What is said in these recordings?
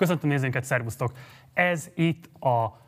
Köszöntöm nézőinket, szervusztok! Ez itt a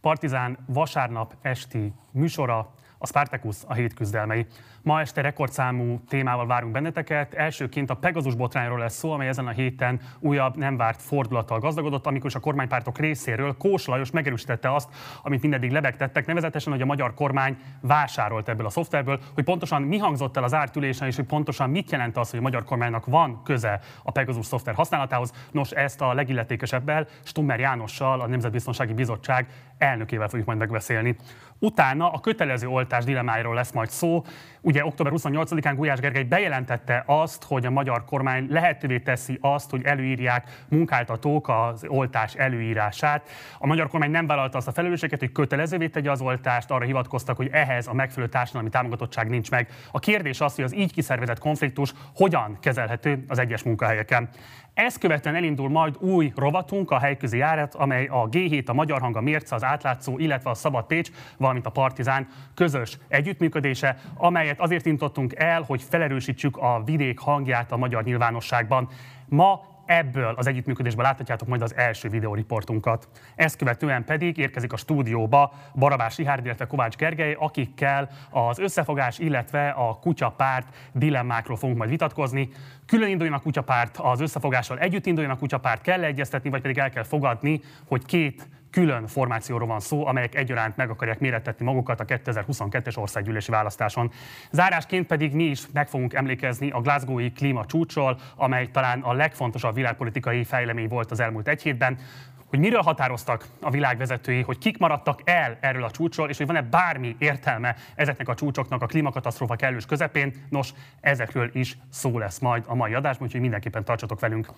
Partizán vasárnap esti műsora, a Spartacus, a hét küzdelmei. Ma este rekordszámú témával várunk benneteket. Elsőként a Pegazus botrányról lesz szó, amely ezen a héten újabb nem várt fordulattal gazdagodott, amikor is a kormánypártok részéről Kós Lajos megerősítette azt, amit mindeddig lebegtettek, nevezetesen, hogy a magyar kormány vásárolt ebből a szoftverből, hogy pontosan mi hangzott el az árt ülésen, és hogy pontosan mit jelent az, hogy a magyar kormánynak van köze a Pegasus szoftver használatához. Nos, ezt a legilletékesebbel, Stummer Jánossal, a Nemzetbiztonsági Bizottság elnökével fogjuk majd megbeszélni. Utána a kötelező oltás dilemájáról lesz majd szó. Ugye október 28-án Gulyás Gergely bejelentette azt, hogy a magyar kormány lehetővé teszi azt, hogy előírják munkáltatók az oltás előírását. A magyar kormány nem vállalta azt a felelősséget, hogy kötelezővé tegye az oltást, arra hivatkoztak, hogy ehhez a megfelelő társadalmi támogatottság nincs meg. A kérdés az, hogy az így kiszervezett konfliktus hogyan kezelhető az egyes munkahelyeken. Ezt követően elindul majd új rovatunk, a helyközi járat, amely a G7, a Magyar Hang, a Mérce, az Átlátszó, illetve a Szabad Pécs, valamint a Partizán közös együttműködése, amelyet azért intottunk el, hogy felerősítsük a vidék hangját a magyar nyilvánosságban. Ma ebből az együttműködésből láthatjátok majd az első videóriportunkat. Ezt követően pedig érkezik a stúdióba Barabás Rihárd, illetve Kovács Gergely, akikkel az összefogás, illetve a kutyapárt dilemmákról fogunk majd vitatkozni. Külön induljon a kutyapárt az összefogással, együtt induljon a kutyapárt, kell egyeztetni, vagy pedig el kell fogadni, hogy két külön formációról van szó, amelyek egyaránt meg akarják mérettetni magukat a 2022-es országgyűlési választáson. Zárásként pedig mi is meg fogunk emlékezni a Glasgowi klíma csúcsról, amely talán a legfontosabb világpolitikai fejlemény volt az elmúlt egy hétben hogy miről határoztak a világvezetői, hogy kik maradtak el erről a csúcsról, és hogy van-e bármi értelme ezeknek a csúcsoknak a klímakatasztrófa kellős közepén. Nos, ezekről is szó lesz majd a mai adásban, úgyhogy mindenképpen tartsatok velünk.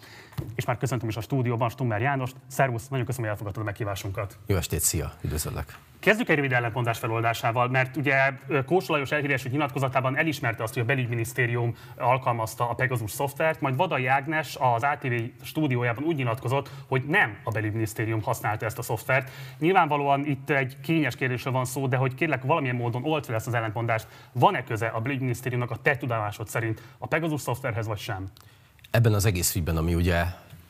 És már köszöntöm is a stúdióban Stummer Jánost. Szervusz, nagyon köszönöm, hogy elfogadtad a meghívásunkat. Jó estét, szia, üdvözöllek. Kezdjük egy rövid ellentmondás feloldásával, mert ugye Kós Lajos elhíresült nyilatkozatában elismerte azt, hogy a belügyminisztérium alkalmazta a Pegasus szoftvert, majd Vadai Ágnes az ATV stúdiójában úgy nyilatkozott, hogy nem a belügyminisztérium használta ezt a szoftvert. Nyilvánvalóan itt egy kényes kérdésről van szó, de hogy kérlek valamilyen módon old fel ezt az ellentmondást, van-e köze a belügyminisztériumnak a te tudomásod szerint a Pegasus szoftverhez, vagy sem? Ebben az egész ügyben, ami ugye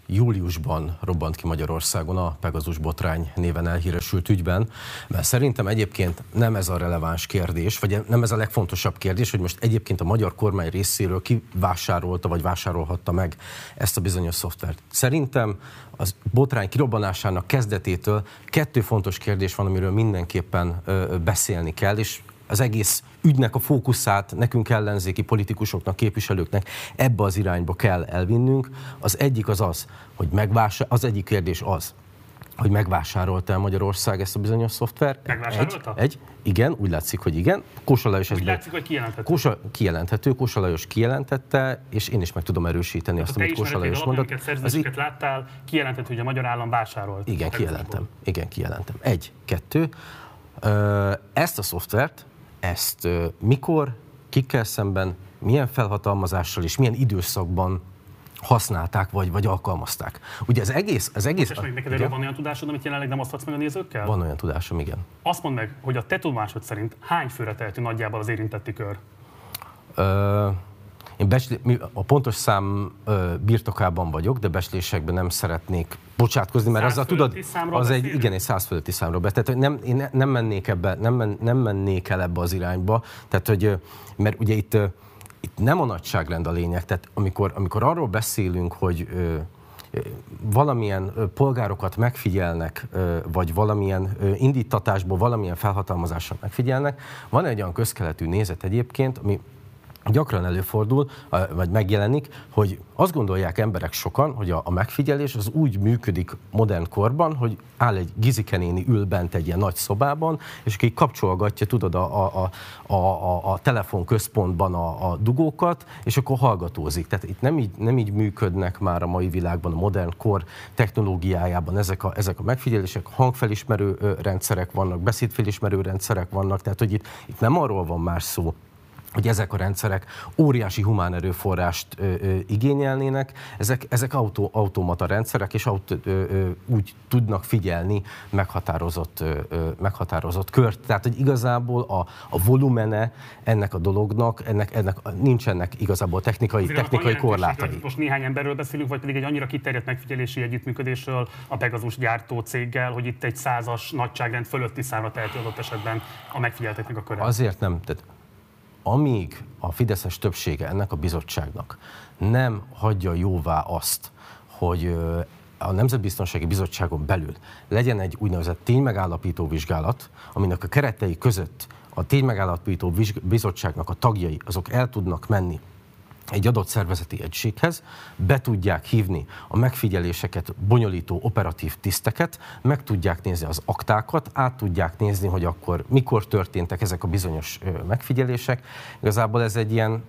júliusban robbant ki Magyarországon a Pegazus botrány néven elhíresült ügyben, mert szerintem egyébként nem ez a releváns kérdés, vagy nem ez a legfontosabb kérdés, hogy most egyébként a magyar kormány részéről ki vásárolta, vagy vásárolhatta meg ezt a bizonyos szoftvert. Szerintem az botrány kirobbanásának kezdetétől kettő fontos kérdés van, amiről mindenképpen beszélni kell, és az egész ügynek a fókuszát nekünk ellenzéki politikusoknak, képviselőknek ebbe az irányba kell elvinnünk. Az egyik az az, hogy megvásár, az egyik kérdés az, hogy megvásárolta el Magyarország ezt a bizonyos szoftvert. Megvásárolta? Egy, egy, igen, úgy látszik, hogy igen. Kósa Lajos úgy látszik, hogy kijelenthető. Kósa, kijelenthető, Kósa Lajos kijelentette, és én is meg tudom erősíteni azt, amit Kósa Lajos mondott. Az í- láttál, kijelentett, hogy a magyar állam vásárolt. Igen, kijelentem. Igen, kijelentem. Egy, kettő. Ezt a szoftvert ezt mikor, kikkel szemben, milyen felhatalmazással és milyen időszakban használták, vagy, vagy alkalmazták. Ugye az egész... Az egész Most neked erről van olyan tudásod, amit jelenleg nem oszthatsz meg a nézőkkel? Van olyan tudásom, igen. Azt mondd meg, hogy a te tudomásod szerint hány főre tehető nagyjából az érintetti kör? Ö, én besli, a pontos szám ö, birtokában vagyok, de beslésekben nem szeretnék bocsátkozni, mert azzal tudod, az egy, igen, egy száz fölötti számról be. Tehát nem, én nem mennék, ebbe, nem, men, nem mennék el ebbe az irányba, tehát hogy, mert ugye itt, itt nem a nagyságrend a lényeg, tehát amikor, amikor arról beszélünk, hogy valamilyen polgárokat megfigyelnek, vagy valamilyen indítatásból, valamilyen felhatalmazással megfigyelnek, van egy olyan közkeletű nézet egyébként, ami gyakran előfordul, vagy megjelenik, hogy azt gondolják emberek sokan, hogy a, megfigyelés az úgy működik modern korban, hogy áll egy gizikenéni ül bent egy ilyen nagy szobában, és aki kapcsolgatja, tudod, a, a, a, a, a telefonközpontban a, a dugókat, és akkor hallgatózik. Tehát itt nem így, nem így működnek már a mai világban, a modern kor technológiájában ezek a, ezek a megfigyelések, hangfelismerő rendszerek vannak, beszédfelismerő rendszerek vannak, tehát hogy itt, itt nem arról van már szó, hogy ezek a rendszerek óriási humán erőforrást ö, ö, igényelnének, ezek, ezek autó, automata rendszerek, és autó, ö, ö, úgy tudnak figyelni meghatározott, ö, ö, meghatározott kört. Tehát, hogy igazából a, a volumene ennek a dolognak, ennek, ennek nincsenek igazából technikai, Azért technikai korlátai. Most néhány emberről beszélünk, vagy pedig egy annyira kiterjedt megfigyelési együttműködésről a Pegasus gyártó céggel, hogy itt egy százas nagyságrend fölötti számra tehető adott esetben a megfigyelteknek a köre. Azért nem. Tehát amíg a Fideszes többsége ennek a bizottságnak nem hagyja jóvá azt, hogy a Nemzetbiztonsági Bizottságon belül legyen egy úgynevezett ténymegállapító vizsgálat, aminek a keretei között a ténymegállapító bizottságnak a tagjai azok el tudnak menni egy adott szervezeti egységhez, be tudják hívni a megfigyeléseket bonyolító operatív tiszteket, meg tudják nézni az aktákat, át tudják nézni, hogy akkor mikor történtek ezek a bizonyos megfigyelések. Igazából ez egy ilyen,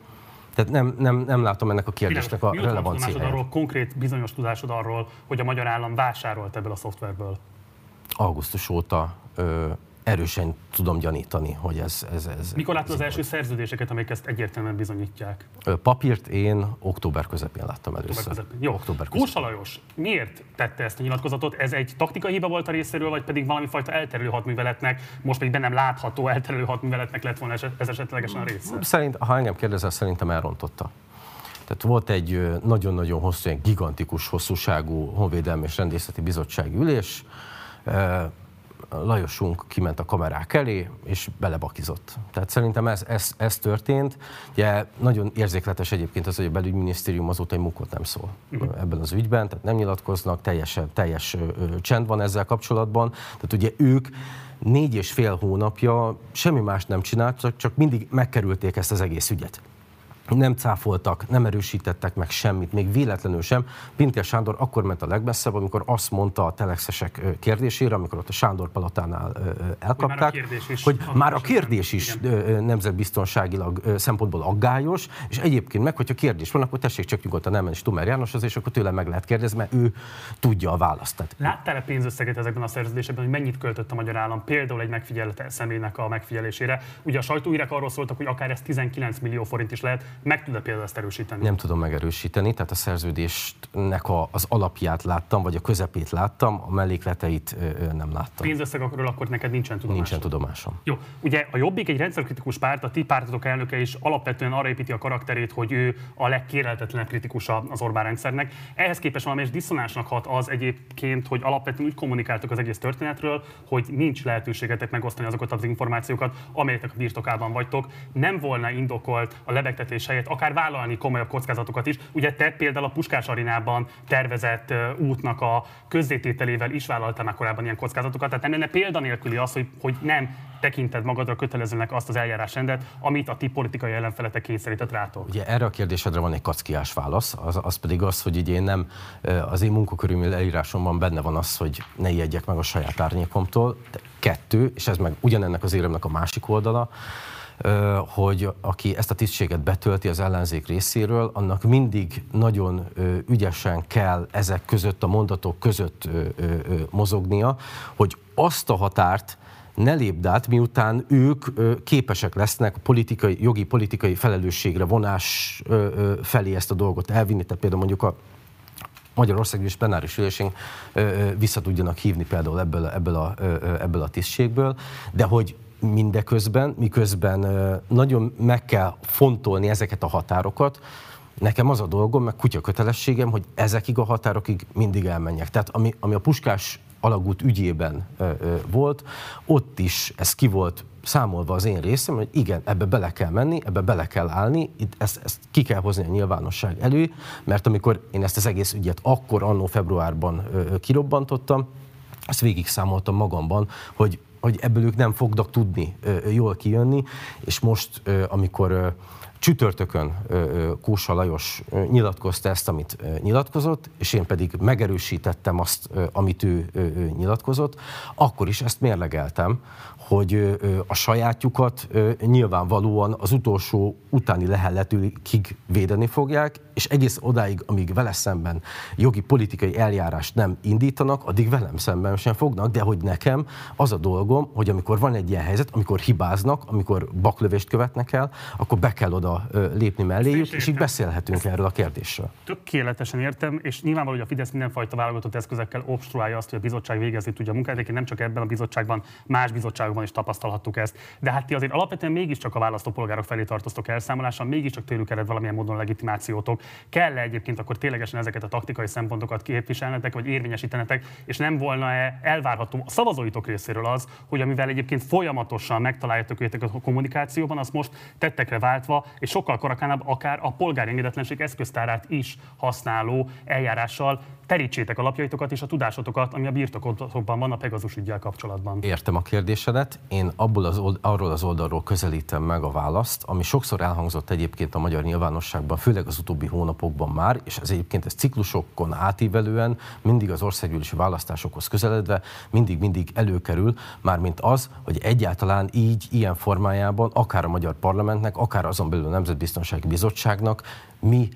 tehát nem, nem, nem látom ennek a kérdésnek a relevanciáját. arról, konkrét bizonyos tudásod arról, hogy a magyar állam vásárolt ebből a szoftverből? Augusztus óta ö, erősen tudom gyanítani, hogy ez... ez, ez Mikor látod az első szerződéseket, amelyek ezt egyértelműen bizonyítják? Papírt én október közepén láttam először. Október közepén. Jó. Október közepén. Kósa Lajos, miért tette ezt a nyilatkozatot? Ez egy taktikai hiba volt a részéről, vagy pedig valami fajta elterelő hadműveletnek, most pedig bennem látható elterelő hadműveletnek lett volna ez esetlegesen a része? Szerint, ha engem kérdezel, szerintem elrontotta. Tehát volt egy nagyon-nagyon hosszú, egy gigantikus hosszúságú honvédelmi és rendészeti bizottsági ülés, Lajosunk kiment a kamerák elé, és belebakizott. Tehát szerintem ez, ez, ez történt. Ugye nagyon érzékletes egyébként az, hogy a belügyminisztérium azóta egy munkot nem szól uh-huh. ebben az ügyben, tehát nem nyilatkoznak, teljes, teljes ö, csend van ezzel kapcsolatban. Tehát ugye ők négy és fél hónapja semmi más nem csináltak, csak mindig megkerülték ezt az egész ügyet nem cáfoltak, nem erősítettek meg semmit, még véletlenül sem. Pintér Sándor akkor ment a legmesszebb, amikor azt mondta a telexesek kérdésére, amikor ott a Sándor palotánál elkapták, hogy már a kérdés is, hogy már a kérdés is nemzetbiztonságilag szempontból aggályos, és egyébként meg, hogyha kérdés van, akkor tessék csak nyugodtan nem menni Stumer Jánoshoz, és akkor tőle meg lehet kérdezni, mert ő tudja a választ. Láttál-e pénzösszeget ezekben a szerződésekben, hogy mennyit költött a magyar állam például egy megfigyelete személynek a megfigyelésére? Ugye a sajtóírek arról szóltak, hogy akár ez 19 millió forint is lehet, meg tud-e például ezt erősíteni? Nem tudom megerősíteni, tehát a szerződésnek a, az alapját láttam, vagy a közepét láttam, a mellékleteit nem láttam. Pénzösszegekről akkor neked nincsen tudomásom? Nincsen tudomásom. Jó, ugye a Jobbik egy rendszerkritikus párt, a ti pártotok elnöke is alapvetően arra építi a karakterét, hogy ő a legkéreltetlenebb kritikusa az Orbán rendszernek. Ehhez képest valamelyes diszonánsnak hat az egyébként, hogy alapvetően úgy kommunikáltok az egész történetről, hogy nincs lehetőségetek megosztani azokat az információkat, amelyeknek a birtokában vagytok. Nem volna indokolt a lebegtetés helyett akár vállalni komolyabb kockázatokat is. Ugye te például a Puskás Arinában tervezett útnak a közzétételével is vállaltál már korábban ilyen kockázatokat. Tehát nem lenne példanélküli az, hogy, hogy nem tekinted magadra kötelezőnek azt az eljárásrendet, amit a ti politikai ellenfeletek kényszerített rátok? Ugye erre a kérdésedre van egy kackiás válasz, az, az pedig az, hogy így én nem, az én munkakörülmény leírásomban benne van az, hogy ne ijedjek meg a saját árnyékomtól. Kettő, és ez meg ugyanennek az éremnek a másik oldala, hogy aki ezt a tisztséget betölti az ellenzék részéről, annak mindig nagyon ügyesen kell ezek között, a mondatok között mozognia, hogy azt a határt, ne lépd át, miután ők képesek lesznek politikai, jogi politikai felelősségre vonás felé ezt a dolgot elvinni. Tehát például mondjuk a Magyarország és plenáris ülésén vissza tudjanak hívni például ebből, ebből, a, ebből a tisztségből, de hogy mindeközben, miközben nagyon meg kell fontolni ezeket a határokat, nekem az a dolgom, meg kutya kötelességem, hogy ezekig a határokig mindig elmenjek. Tehát ami, ami a Puskás alagút ügyében volt, ott is ez ki volt számolva az én részem, hogy igen, ebbe bele kell menni, ebbe bele kell állni, itt ezt, ezt ki kell hozni a nyilvánosság elő, mert amikor én ezt az egész ügyet akkor annó februárban ö, ö, kirobbantottam, ezt végig számoltam magamban, hogy hogy ebből ők nem fognak tudni jól kijönni, és most, amikor Csütörtökön Kósa Lajos nyilatkozta ezt, amit nyilatkozott, és én pedig megerősítettem azt, amit ő nyilatkozott, akkor is ezt mérlegeltem, hogy a sajátjukat nyilvánvalóan az utolsó utáni leheletőkig védeni fogják, és egész odáig, amíg vele szemben jogi politikai eljárást nem indítanak, addig velem szemben sem fognak, de hogy nekem az a dolgom, hogy amikor van egy ilyen helyzet, amikor hibáznak, amikor baklövést követnek el, akkor be kell oda lépni melléjük, és így beszélhetünk Ezt erről a kérdésről. Tökéletesen értem, és nyilvánvaló, hogy a Fidesz mindenfajta válogatott eszközekkel obstruálja azt, hogy a bizottság végezni tudja a munkát, nem csak ebben a bizottságban, más bizottságban is tapasztalhattuk ezt. De hát ti azért alapvetően mégiscsak a választópolgárok felé tartoztok elszámolással, mégiscsak tőlük ered valamilyen módon legitimációtok. kell -e egyébként akkor ténylegesen ezeket a taktikai szempontokat képviselnetek, vagy érvényesítenetek, és nem volna-e elvárható a szavazóitok részéről az, hogy amivel egyébként folyamatosan megtaláljátok őket a kommunikációban, azt most tettekre váltva, és sokkal korakánabb akár a polgári engedetlenség eszköztárát is használó eljárással terítsétek a lapjaitokat és a tudásotokat, ami a birtokotokban van a Pegazus ügyel kapcsolatban. Értem a kérdésedet. Én abból az old, arról az oldalról közelítem meg a választ, ami sokszor elhangzott egyébként a magyar nyilvánosságban, főleg az utóbbi hónapokban már, és ez egyébként ez ciklusokon átívelően, mindig az országgyűlési választásokhoz közeledve, mindig-mindig előkerül, mármint az, hogy egyáltalán így, ilyen formájában, akár a magyar parlamentnek, akár azon belül a Nemzetbiztonsági Bizottságnak mi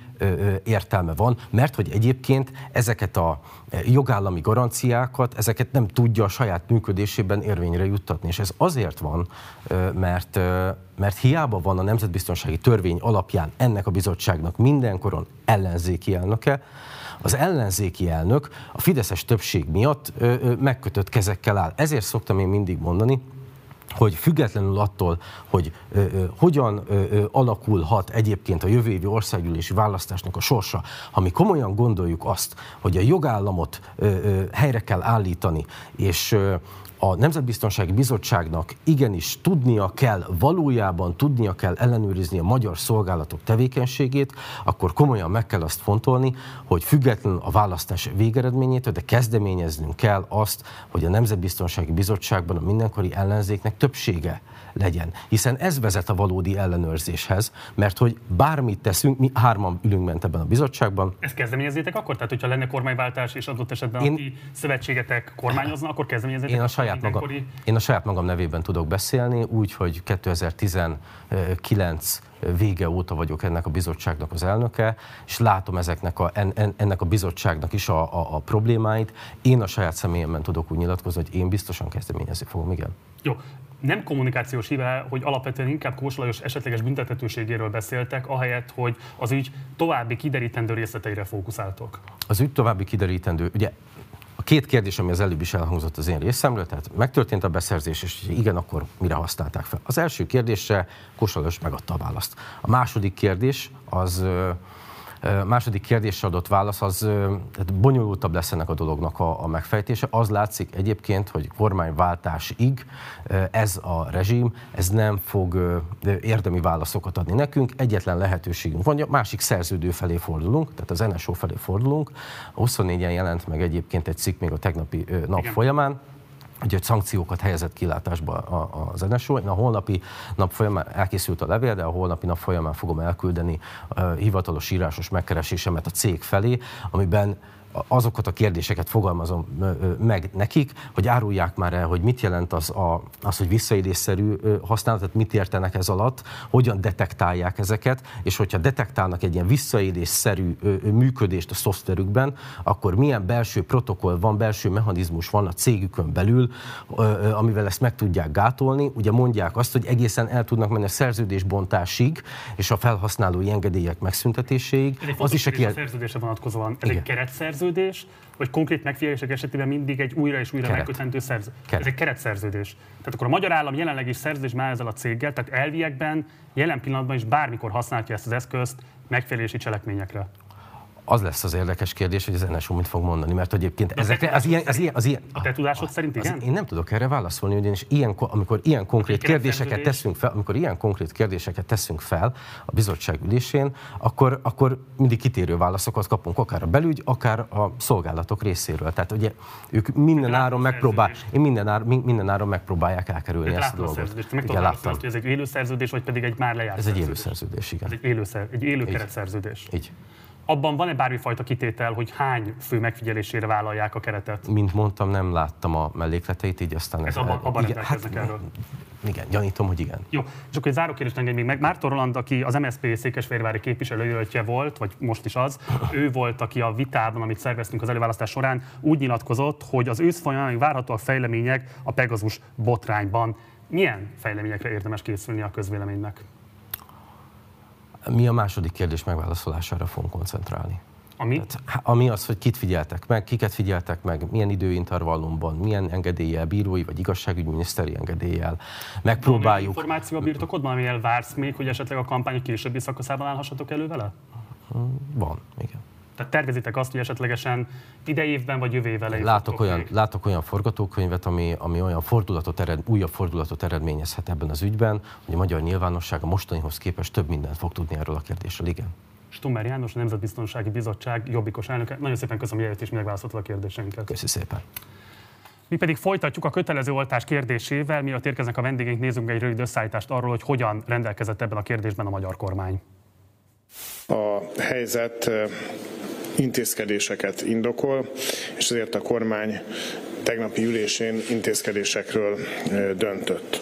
értelme van, mert hogy egyébként ezeket a jogállami garanciákat, ezeket nem tudja a saját működésében érvényre juttatni. És ez azért van, mert, mert hiába van a Nemzetbiztonsági Törvény alapján ennek a bizottságnak mindenkoron ellenzéki elnöke, az ellenzéki elnök a fideszes többség miatt megkötött kezekkel áll. Ezért szoktam én mindig mondani, hogy függetlenül attól, hogy ö, ö, hogyan ö, ö, alakulhat egyébként a jövő évi országgyűlési választásnak a sorsa, ha mi komolyan gondoljuk azt, hogy a jogállamot ö, ö, helyre kell állítani, és ö, a Nemzetbiztonsági Bizottságnak igenis tudnia kell, valójában tudnia kell ellenőrizni a magyar szolgálatok tevékenységét, akkor komolyan meg kell azt fontolni, hogy függetlenül a választás végeredményétől, de kezdeményeznünk kell azt, hogy a Nemzetbiztonsági Bizottságban a mindenkori ellenzéknek többsége legyen. Hiszen ez vezet a valódi ellenőrzéshez, mert hogy bármit teszünk, mi hárman ülünk ment ebben a bizottságban. Ezt kezdeményezzétek akkor? Tehát, hogyha lenne kormányváltás, és adott esetben én, a ti szövetségetek kormányozna, akkor kezdeményezzétek? Én a, saját magam, én a saját magam nevében tudok beszélni, úgy, hogy 2019 vége óta vagyok ennek a bizottságnak az elnöke, és látom ezeknek a, en, ennek a bizottságnak is a, a, a problémáit. Én a saját személyemben tudok úgy nyilatkozni, hogy én biztosan kezdeményezni fogom, igen. Jó, nem kommunikációs híve, hogy alapvetően inkább Kósa esetleges büntethetőségéről beszéltek, ahelyett, hogy az ügy további kiderítendő részleteire fókuszáltok. Az ügy további kiderítendő, ugye a két kérdés, ami az előbb is elhangzott az én részemről, tehát megtörtént a beszerzés, és igen, akkor mire használták fel? Az első kérdésre Kosalös megadta a választ. A második kérdés az Második kérdésre adott válasz, az tehát bonyolultabb lesz ennek a dolognak a, a megfejtése. Az látszik egyébként, hogy kormányváltásig ez a rezsim, ez nem fog érdemi válaszokat adni nekünk. Egyetlen lehetőségünk van, a másik szerződő felé fordulunk, tehát az NSO felé fordulunk. A 24-en jelent meg egyébként egy cikk még a tegnapi nap Igen. folyamán, ugye szankciókat helyezett kilátásba az NSO. Én a holnapi nap folyamán elkészült a levél, de a holnapi nap folyamán fogom elküldeni hivatalos írásos megkeresésemet a cég felé, amiben azokat a kérdéseket fogalmazom meg nekik, hogy árulják már el, hogy mit jelent az, a, az hogy visszaélésszerű használat, tehát mit értenek ez alatt, hogyan detektálják ezeket, és hogyha detektálnak egy ilyen visszaélésszerű működést a szoftverükben, akkor milyen belső protokoll van, belső mechanizmus van a cégükön belül, amivel ezt meg tudják gátolni. Ugye mondják azt, hogy egészen el tudnak menni a szerződésbontásig és a felhasználói engedélyek megszüntetéséig. Az is a, kérdés. a szerződésre vonatkozóan. Ez Igen. egy keretszerződés, szerződés, vagy konkrét megfigyelések esetében mindig egy újra és újra Keret. megkötendő szerződés. Ez egy keretszerződés. Tehát akkor a magyar állam jelenleg is szerződés már ezzel a céggel, tehát elviekben jelen pillanatban is bármikor használja ezt az eszközt megfelelési cselekményekre. Az lesz az érdekes kérdés, hogy az NSU mit fog mondani, mert egyébként ezekre, az ilyen, az ilyen, az ilyen, a te tudásod szerint igen? Az, én nem tudok erre válaszolni, ugyanis ilyen, amikor ilyen konkrét kérdéseket teszünk fel, amikor ilyen konkrét kérdéseket teszünk fel a bizottság ülésén, akkor, akkor mindig kitérő válaszokat kapunk, akár a belügy, akár a szolgálatok részéről. Tehát ugye ők minden áron megpróbál, én minden, áron, minden áron megpróbálják elkerülni ezt a dolgot. Meg igen, láttam. Hogy ez egy élő szerződés, vagy pedig egy már lejárt Ez egy élő szerződés, igen. Ez egy élő, egy élő keretszerződés. Így abban van-e bármifajta kitétel, hogy hány fő megfigyelésére vállalják a keretet? Mint mondtam, nem láttam a mellékleteit, így aztán... Ez, ez abban, abban igen, hát, erről? Igen, gyanítom, hogy igen. Jó, és akkor egy záró kérdést engedj még meg. Márton Roland, aki az MSZP Székesfehérvári képviselőjelöltje volt, vagy most is az, ő volt, aki a vitában, amit szerveztünk az előválasztás során, úgy nyilatkozott, hogy az ősz folyamán várhatóak fejlemények a Pegazus botrányban. Milyen fejleményekre érdemes készülni a közvéleménynek? Mi a második kérdés megválaszolására fogunk koncentrálni. Ami? Tehát, ami az, hogy kit figyeltek meg, kiket figyeltek meg, milyen időintervallumban, milyen engedéllyel, bírói vagy igazságügyminiszteri engedéllyel. Megpróbáljuk. Van információ a birtokodban, amivel vársz még, hogy esetleg a kampány későbbi szakaszában állhassatok elő vele? Van, igen. Tehát tervezitek azt, hogy esetlegesen idejévben vagy jövő évvel látok olyan, látok olyan forgatókönyvet, ami, ami olyan fordulatot ered, újabb fordulatot eredményezhet ebben az ügyben, hogy a magyar nyilvánosság a mostanihoz képest több mindent fog tudni erről a kérdésről. Igen. Stummer János, a Nemzetbiztonsági Bizottság jobbikos elnöke. Nagyon szépen köszönöm, hogy és megválaszoltad a kérdéseinket. Köszönöm szépen. Mi pedig folytatjuk a kötelező oltás kérdésével, mielőtt érkeznek a vendégeink, nézzünk egy rövid összeállítást arról, hogy hogyan rendelkezett ebben a kérdésben a magyar kormány. A helyzet intézkedéseket indokol, és ezért a kormány tegnapi ülésén intézkedésekről döntött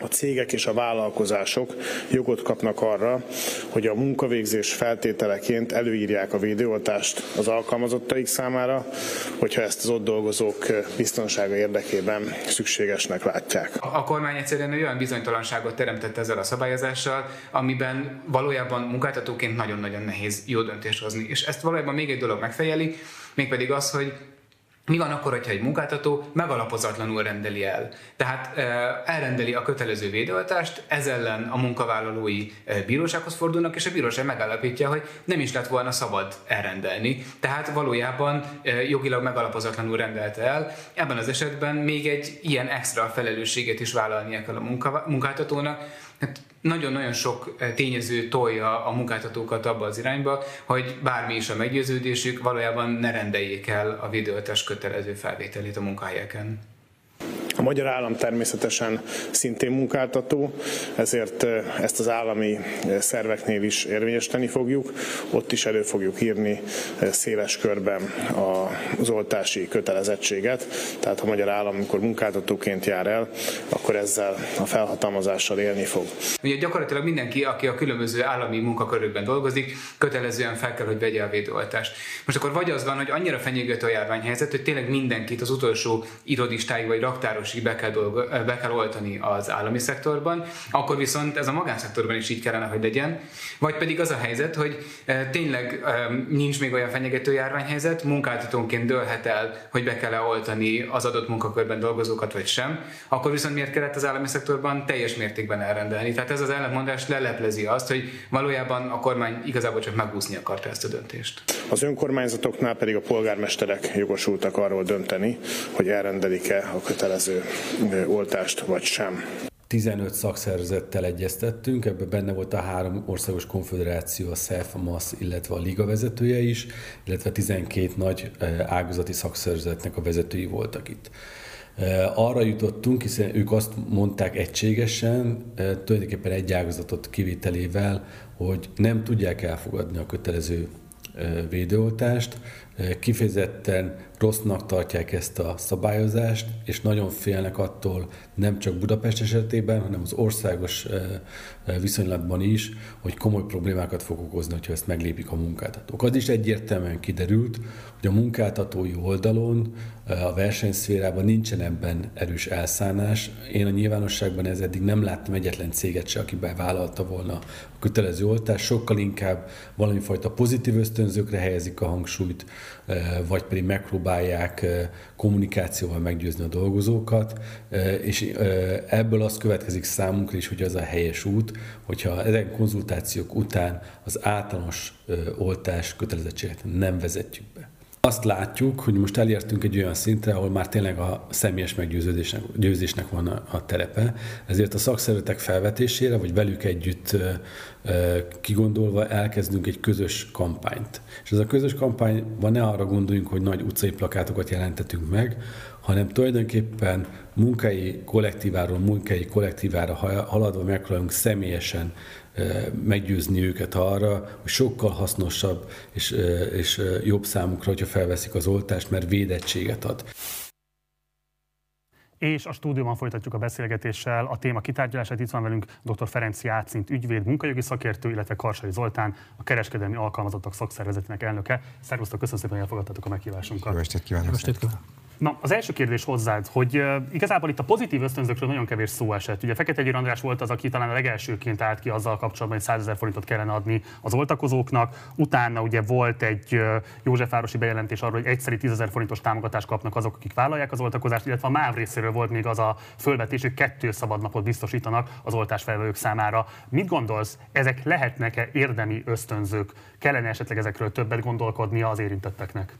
a cégek és a vállalkozások jogot kapnak arra, hogy a munkavégzés feltételeként előírják a védőoltást az alkalmazottaik számára, hogyha ezt az ott dolgozók biztonsága érdekében szükségesnek látják. A kormány egyszerűen olyan bizonytalanságot teremtett ezzel a szabályozással, amiben valójában munkáltatóként nagyon-nagyon nehéz jó döntést hozni. És ezt valójában még egy dolog megfejeli, mégpedig az, hogy mi van akkor, hogyha egy munkáltató megalapozatlanul rendeli el? Tehát elrendeli a kötelező védőoltást, ez ellen a munkavállalói bírósághoz fordulnak, és a bíróság megállapítja, hogy nem is lett volna szabad elrendelni. Tehát valójában jogilag megalapozatlanul rendelte el. Ebben az esetben még egy ilyen extra felelősséget is vállalnia kell a munkáltatónak, hát nagyon-nagyon sok eh, tényező tolja a munkáltatókat abba az irányba, hogy bármi is a meggyőződésük, valójában ne rendeljék el a videótás kötelező felvételét a munkahelyeken. A magyar állam természetesen szintén munkáltató, ezért ezt az állami szerveknél is érvényesíteni fogjuk. Ott is elő fogjuk írni széles körben az oltási kötelezettséget. Tehát a magyar állam, amikor munkáltatóként jár el, akkor ezzel a felhatalmazással élni fog. Ugye gyakorlatilag mindenki, aki a különböző állami munkakörökben dolgozik, kötelezően fel kell, hogy vegye a védőoltást. Most akkor vagy az van, hogy annyira fenyegető a járványhelyzet, hogy tényleg mindenkit az utolsó irodistáig vagy raktáros be kell, dolgo, be kell oltani az állami szektorban, akkor viszont ez a magánszektorban is így kellene, hogy legyen. Vagy pedig az a helyzet, hogy tényleg nincs még olyan fenyegető járványhelyzet, munkáltatónként dőlhet el, hogy be kell oltani az adott munkakörben dolgozókat, vagy sem, akkor viszont miért kellett az állami szektorban teljes mértékben elrendelni. Tehát ez az ellentmondás leleplezi azt, hogy valójában a kormány igazából csak megúszni akarta ezt a döntést. Az önkormányzatoknál pedig a polgármesterek jogosultak arról dönteni, hogy elrendelik-e a kötelező oltást, vagy sem. 15 szakszervezettel egyeztettünk, ebben benne volt a három országos konfederáció, a SZEF, a MASZ, illetve a Liga vezetője is, illetve 12 nagy ágazati szakszervezetnek a vezetői voltak itt. Arra jutottunk, hiszen ők azt mondták egységesen, tulajdonképpen egy ágazatot kivételével, hogy nem tudják elfogadni a kötelező védőoltást, kifejezetten rossznak tartják ezt a szabályozást, és nagyon félnek attól nem csak Budapest esetében, hanem az országos viszonylatban is, hogy komoly problémákat fog okozni, ha ezt meglépik a munkáltatók. Az is egyértelműen kiderült, hogy a munkáltatói oldalon, a versenyszférában nincsen ebben erős elszánás. Én a nyilvánosságban ez eddig nem láttam egyetlen céget se, aki bevállalta volna a kötelező oltást, sokkal inkább valami fajta pozitív ösztönzőkre helyezik a hangsúlyt, vagy pedig megpróbálják kommunikációval meggyőzni a dolgozókat, és ebből az következik számunkra is, hogy az a helyes út, hogyha ezen konzultációk után az általános oltás kötelezettséget nem vezetjük be. Azt látjuk, hogy most elértünk egy olyan szintre, ahol már tényleg a személyes meggyőzésnek győzésnek van a, a terepe, ezért a szakszervezetek felvetésére, vagy velük együtt kigondolva elkezdünk egy közös kampányt. És ez a közös kampányban ne arra gondoljunk, hogy nagy utcai plakátokat jelentetünk meg, hanem tulajdonképpen munkai kollektíváról munkai kollektívára haladva megpróbálunk személyesen meggyőzni őket arra, hogy sokkal hasznosabb és, és jobb számukra, hogyha felveszik az oltást, mert védettséget ad és a stúdióban folytatjuk a beszélgetéssel. A téma kitárgyalását itt van velünk dr. Ferenc Játszint, ügyvéd, munkajogi szakértő, illetve Karsai Zoltán, a kereskedelmi alkalmazottak szakszervezetének elnöke. Szervusztok, köszönöm szépen, hogy elfogadtatok a meghívásunkat. Jó estét kívánok! Jó estét kívánok. Na, az első kérdés hozzád, hogy uh, igazából itt a pozitív ösztönzőkről nagyon kevés szó esett. Ugye Fekete Győr András volt az, aki talán a legelsőként állt ki azzal kapcsolatban, hogy 100 ezer forintot kellene adni az oltakozóknak. Utána ugye volt egy uh, Józsefvárosi bejelentés arról, hogy egyszeri 10 ezer forintos támogatást kapnak azok, akik vállalják az oltakozást, illetve a MÁV részéről volt még az a fölvetés, hogy kettő szabadnapot biztosítanak az oltásfelvevők számára. Mit gondolsz, ezek lehetnek-e érdemi ösztönzők? Kellene esetleg ezekről többet gondolkodnia az érintetteknek?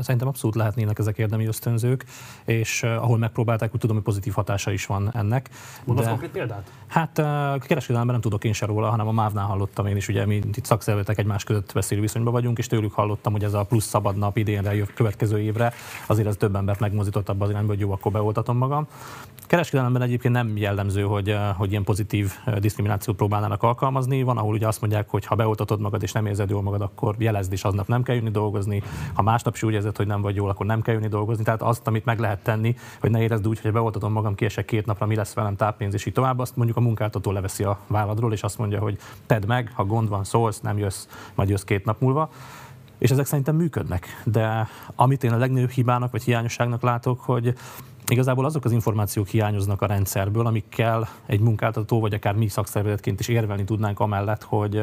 Szerintem abszolút lehetnének ezek érdemi ösztönzők, és ahol megpróbálták, úgy tudom, hogy pozitív hatása is van ennek. Mondasz konkrét példát? Hát uh, kereskedelemben nem tudok én se róla, hanem a MÁV-nál hallottam én is, ugye mi itt szakszervezetek egymás között beszélő viszonyban vagyunk, és tőlük hallottam, hogy ez a plusz szabad nap idénre, jövő következő évre, azért ez több embert megmozdított abban az irányba, hogy jó, akkor beoltatom magam. Kereskedelemben egyébként nem jellemző, hogy, hogy ilyen pozitív diszkriminációt próbálnának alkalmazni. Van, ahol ugye azt mondják, hogy ha beoltatod magad és nem érzed jól magad, akkor jelezd, és aznap nem kell jönni dolgozni. Ha másnap úgy érzed, hogy nem vagy jól, akkor nem kell jönni dolgozni. Tehát azt, amit meg lehet tenni, hogy ne érezd úgy, hogy beoltatom magam, kiesek két napra, mi lesz velem táppénz, és így tovább, azt mondjuk a munkáltató leveszi a válladról, és azt mondja, hogy tedd meg, ha gond van, szólsz, nem jössz, majd jössz két nap múlva és ezek szerintem működnek. De amit én a legnagyobb hibának vagy hiányosságnak látok, hogy Igazából azok az információk hiányoznak a rendszerből, amikkel egy munkáltató, vagy akár mi szakszervezetként is érvelni tudnánk amellett, hogy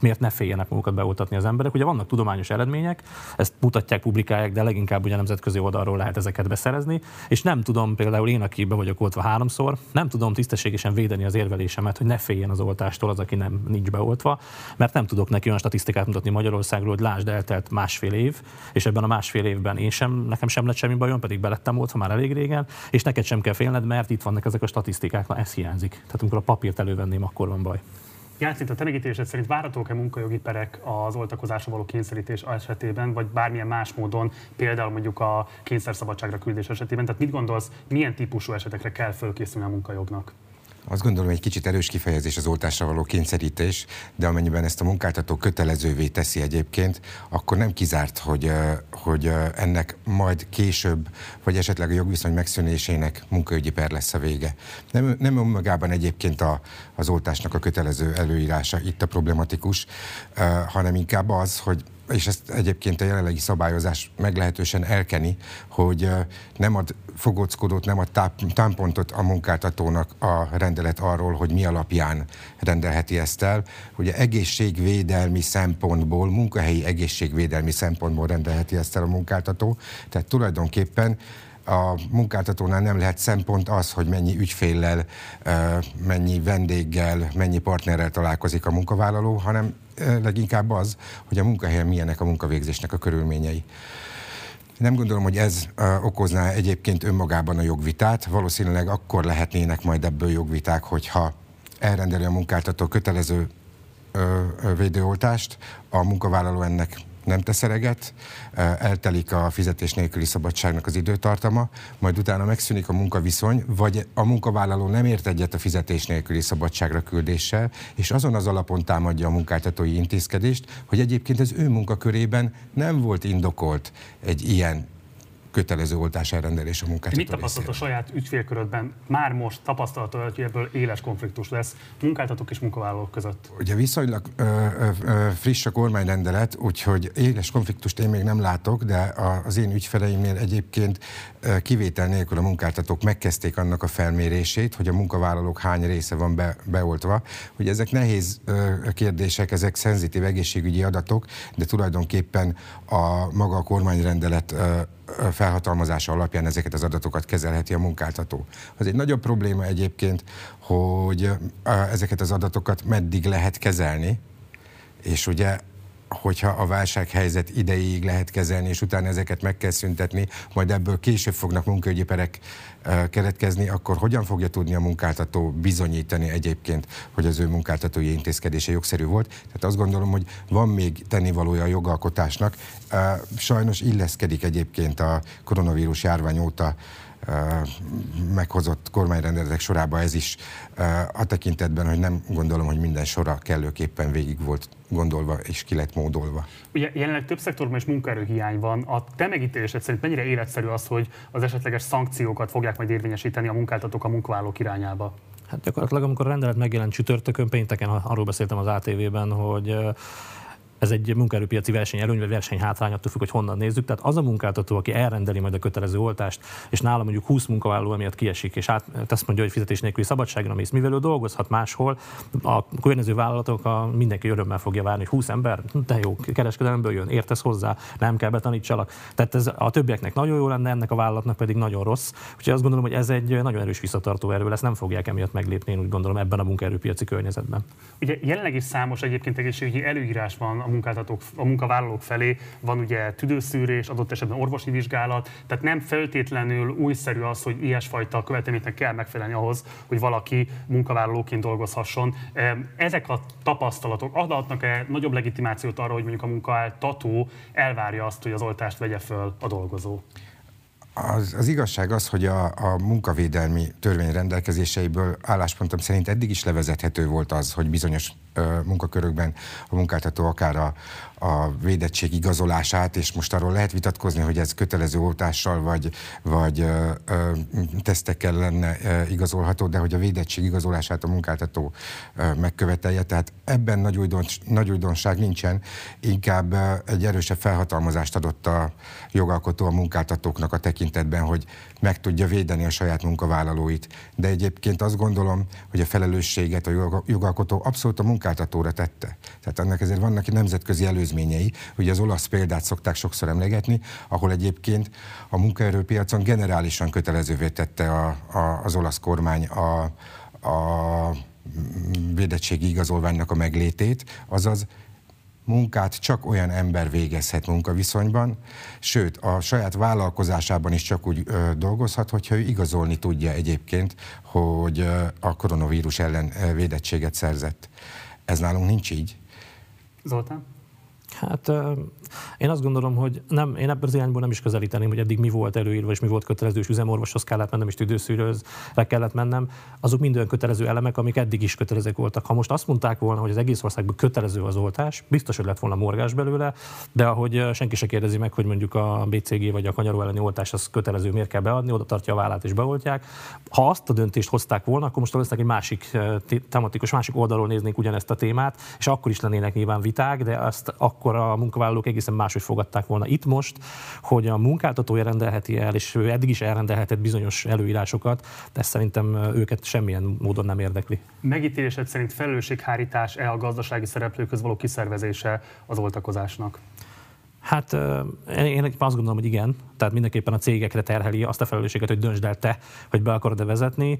miért ne féljenek magukat beoltatni az emberek. Ugye vannak tudományos eredmények, ezt mutatják, publikálják, de leginkább ugye nemzetközi oldalról lehet ezeket beszerezni, és nem tudom például én, aki be vagyok oltva háromszor, nem tudom tisztességesen védeni az érvelésemet, hogy ne féljen az oltástól az, aki nem nincs beoltva, mert nem tudok neki olyan statisztikát mutatni Magyarországról, hogy lásd, eltelt másfél év, és ebben a másfél évben én sem, nekem sem lett semmi bajom, pedig belettem oltva már elég régen, fel, és neked sem kell félned, mert itt vannak ezek a statisztikák, na ez hiányzik. Tehát amikor a papírt elővenném, akkor van baj. Játszint a te megítélésed szerint várhatók-e munkajogi perek az oltakozásra való kényszerítés esetében, vagy bármilyen más módon, például mondjuk a kényszerszabadságra küldés esetében? Tehát mit gondolsz, milyen típusú esetekre kell fölkészülni a munkajognak? Azt gondolom, egy kicsit erős kifejezés az oltásra való kényszerítés, de amennyiben ezt a munkáltató kötelezővé teszi egyébként, akkor nem kizárt, hogy, hogy ennek majd később, vagy esetleg a jogviszony megszűnésének munkaügyi per lesz a vége. Nem, nem önmagában egyébként a, az oltásnak a kötelező előírása itt a problematikus, hanem inkább az, hogy és ezt egyébként a jelenlegi szabályozás meglehetősen elkeni, hogy nem ad fogockodót, nem ad támpontot a munkáltatónak a rendelet arról, hogy mi alapján rendelheti ezt el. Ugye egészségvédelmi szempontból, munkahelyi egészségvédelmi szempontból rendelheti ezt el a munkáltató. Tehát tulajdonképpen a munkáltatónál nem lehet szempont az, hogy mennyi ügyféllel, mennyi vendéggel, mennyi partnerrel találkozik a munkavállaló, hanem leginkább az, hogy a munkahelyen milyenek a munkavégzésnek a körülményei. Nem gondolom, hogy ez okozná egyébként önmagában a jogvitát. Valószínűleg akkor lehetnének majd ebből jogviták, hogyha elrendeli a munkáltató kötelező védőoltást, a munkavállaló ennek nem tesz eleget, eltelik a fizetés nélküli szabadságnak az időtartama, majd utána megszűnik a munkaviszony, vagy a munkavállaló nem ért egyet a fizetés nélküli szabadságra küldéssel, és azon az alapon támadja a munkáltatói intézkedést, hogy egyébként az ő munkakörében nem volt indokolt egy ilyen kötelező oltás elrendelés a munkáltató Mit tapasztalt a saját ügyfélkörödben? Már most tapasztalta, hogy ebből éles konfliktus lesz munkáltatók és munkavállalók között? Ugye viszonylag ö, ö, friss a kormányrendelet, úgyhogy éles konfliktust én még nem látok, de az én ügyfeleimnél egyébként kivétel nélkül a munkáltatók megkezdték annak a felmérését, hogy a munkavállalók hány része van be, beoltva. Hogy ezek nehéz kérdések, ezek szenzitív egészségügyi adatok, de tulajdonképpen a maga a kormányrendelet felhatalmazása alapján ezeket az adatokat kezelheti a munkáltató. Az egy nagyobb probléma egyébként, hogy ezeket az adatokat meddig lehet kezelni, és ugye hogyha a válsághelyzet ideig lehet kezelni, és utána ezeket meg kell szüntetni, majd ebből később fognak munkaügyi perek keletkezni, akkor hogyan fogja tudni a munkáltató bizonyítani egyébként, hogy az ő munkáltatói intézkedése jogszerű volt. Tehát azt gondolom, hogy van még tennivalója a jogalkotásnak. Sajnos illeszkedik egyébként a koronavírus járvány óta meghozott kormányrendeletek sorába ez is a tekintetben, hogy nem gondolom, hogy minden sora kellőképpen végig volt gondolva és ki lett módolva. Ugye jelenleg több szektorban is munkaerőhiány van. A te megítélésed szerint mennyire életszerű az, hogy az esetleges szankciókat fogják majd érvényesíteni a munkáltatók a munkavállalók irányába? Hát gyakorlatilag, amikor a rendelet megjelent csütörtökön, pénteken arról beszéltem az ATV-ben, hogy ez egy munkaerőpiaci versenyelőny vagy versenyhátrány, attól függ, hogy honnan nézzük. Tehát az a munkáltató, aki elrendeli majd a kötelező oltást, és nála mondjuk 20 munkavállaló emiatt kiesik, és át, azt mondja, hogy fizetés nélküli szabadságra mész, mivel ő dolgozhat máshol, a környező vállalatok a, mindenki örömmel fogja várni, hogy 20 ember, de jó, kereskedelemből jön, értesz hozzá, nem kell betanítsalak. Tehát ez a többieknek nagyon jó lenne, ennek a vállalatnak pedig nagyon rossz. Úgyhogy azt gondolom, hogy ez egy nagyon erős visszatartó erő lesz, nem fogják emiatt meglépni, én úgy gondolom, ebben a munkaerőpiaci környezetben. Ugye jelenleg is számos egyébként egészségügyi előírás van a munkáltatók, a munkavállalók felé van ugye tüdőszűrés, adott esetben orvosi vizsgálat, tehát nem feltétlenül újszerű az, hogy ilyesfajta követelményeknek kell megfelelni ahhoz, hogy valaki munkavállalóként dolgozhasson. Ezek a tapasztalatok adhatnak-e nagyobb legitimációt arra, hogy mondjuk a munkáltató elvárja azt, hogy az oltást vegye föl a dolgozó? Az, az igazság az, hogy a, a munkavédelmi törvény rendelkezéseiből álláspontom szerint eddig is levezethető volt az, hogy bizonyos munkakörökben a munkáltató akár a, a védettség igazolását, és most arról lehet vitatkozni, hogy ez kötelező oltással vagy, vagy ö, ö, tesztekkel lenne ö, igazolható, de hogy a védettség igazolását a munkáltató ö, megkövetelje. Tehát ebben nagy, újdons, nagy újdonság nincsen, inkább egy erősebb felhatalmazást adott a jogalkotó a munkáltatóknak a tekintetben, hogy meg tudja védeni a saját munkavállalóit. De egyébként azt gondolom, hogy a felelősséget a jogalkotó abszolút a munkáltatóra tette. Tehát annak ezért vannak nemzetközi előzményei, hogy az olasz példát szokták sokszor emlegetni, ahol egyébként a munkaerőpiacon generálisan kötelezővé tette a, a, az olasz kormány a, a védettségi igazolványnak a meglétét, azaz munkát csak olyan ember végezhet munkaviszonyban, sőt, a saját vállalkozásában is csak úgy ö, dolgozhat, hogyha ő igazolni tudja egyébként, hogy ö, a koronavírus ellen ö, védettséget szerzett. Ez nálunk nincs így. Zoltán? Hát én azt gondolom, hogy nem, én ebből az irányból nem is közelíteném, hogy eddig mi volt előírva, és mi volt kötelező, és üzemorvoshoz kellett mennem, és tüdőszűrőzre kellett mennem. Azok mind olyan kötelező elemek, amik eddig is kötelezők voltak. Ha most azt mondták volna, hogy az egész országban kötelező az oltás, biztos, hogy lett volna morgás belőle, de ahogy senki se kérdezi meg, hogy mondjuk a BCG vagy a kanyaró elleni oltás az kötelező, miért kell beadni, oda tartja a vállát és beoltják. Ha azt a döntést hozták volna, akkor most valószínűleg egy másik tematikus, másik oldalról néznénk ugyanezt a témát, és akkor is lennének nyilván viták, de azt akkor a munkavállalók egészen máshogy fogadták volna. Itt most, hogy a munkáltatója rendelheti el, és ő eddig is elrendelhetett bizonyos előírásokat, de ezt szerintem őket semmilyen módon nem érdekli. Megítélésed szerint felelősséghárítás-e a gazdasági szereplőköz való kiszervezése az oltakozásnak? Hát én azt gondolom, hogy igen. Tehát mindenképpen a cégekre terheli azt a felelősséget, hogy döntsd el te, hogy be akarod-e vezetni.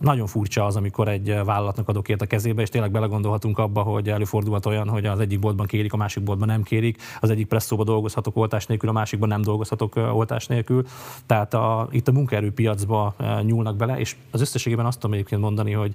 Nagyon furcsa az, amikor egy vállalatnak adok ért a kezébe, és tényleg belegondolhatunk abba, hogy előfordulhat olyan, hogy az egyik boltban kérik, a másik boltban nem kérik, az egyik presszóba dolgozhatok oltás nélkül, a másikban nem dolgozhatok oltás nélkül. Tehát a, itt a munkaerőpiacba nyúlnak bele, és az összességében azt tudom egyébként mondani, hogy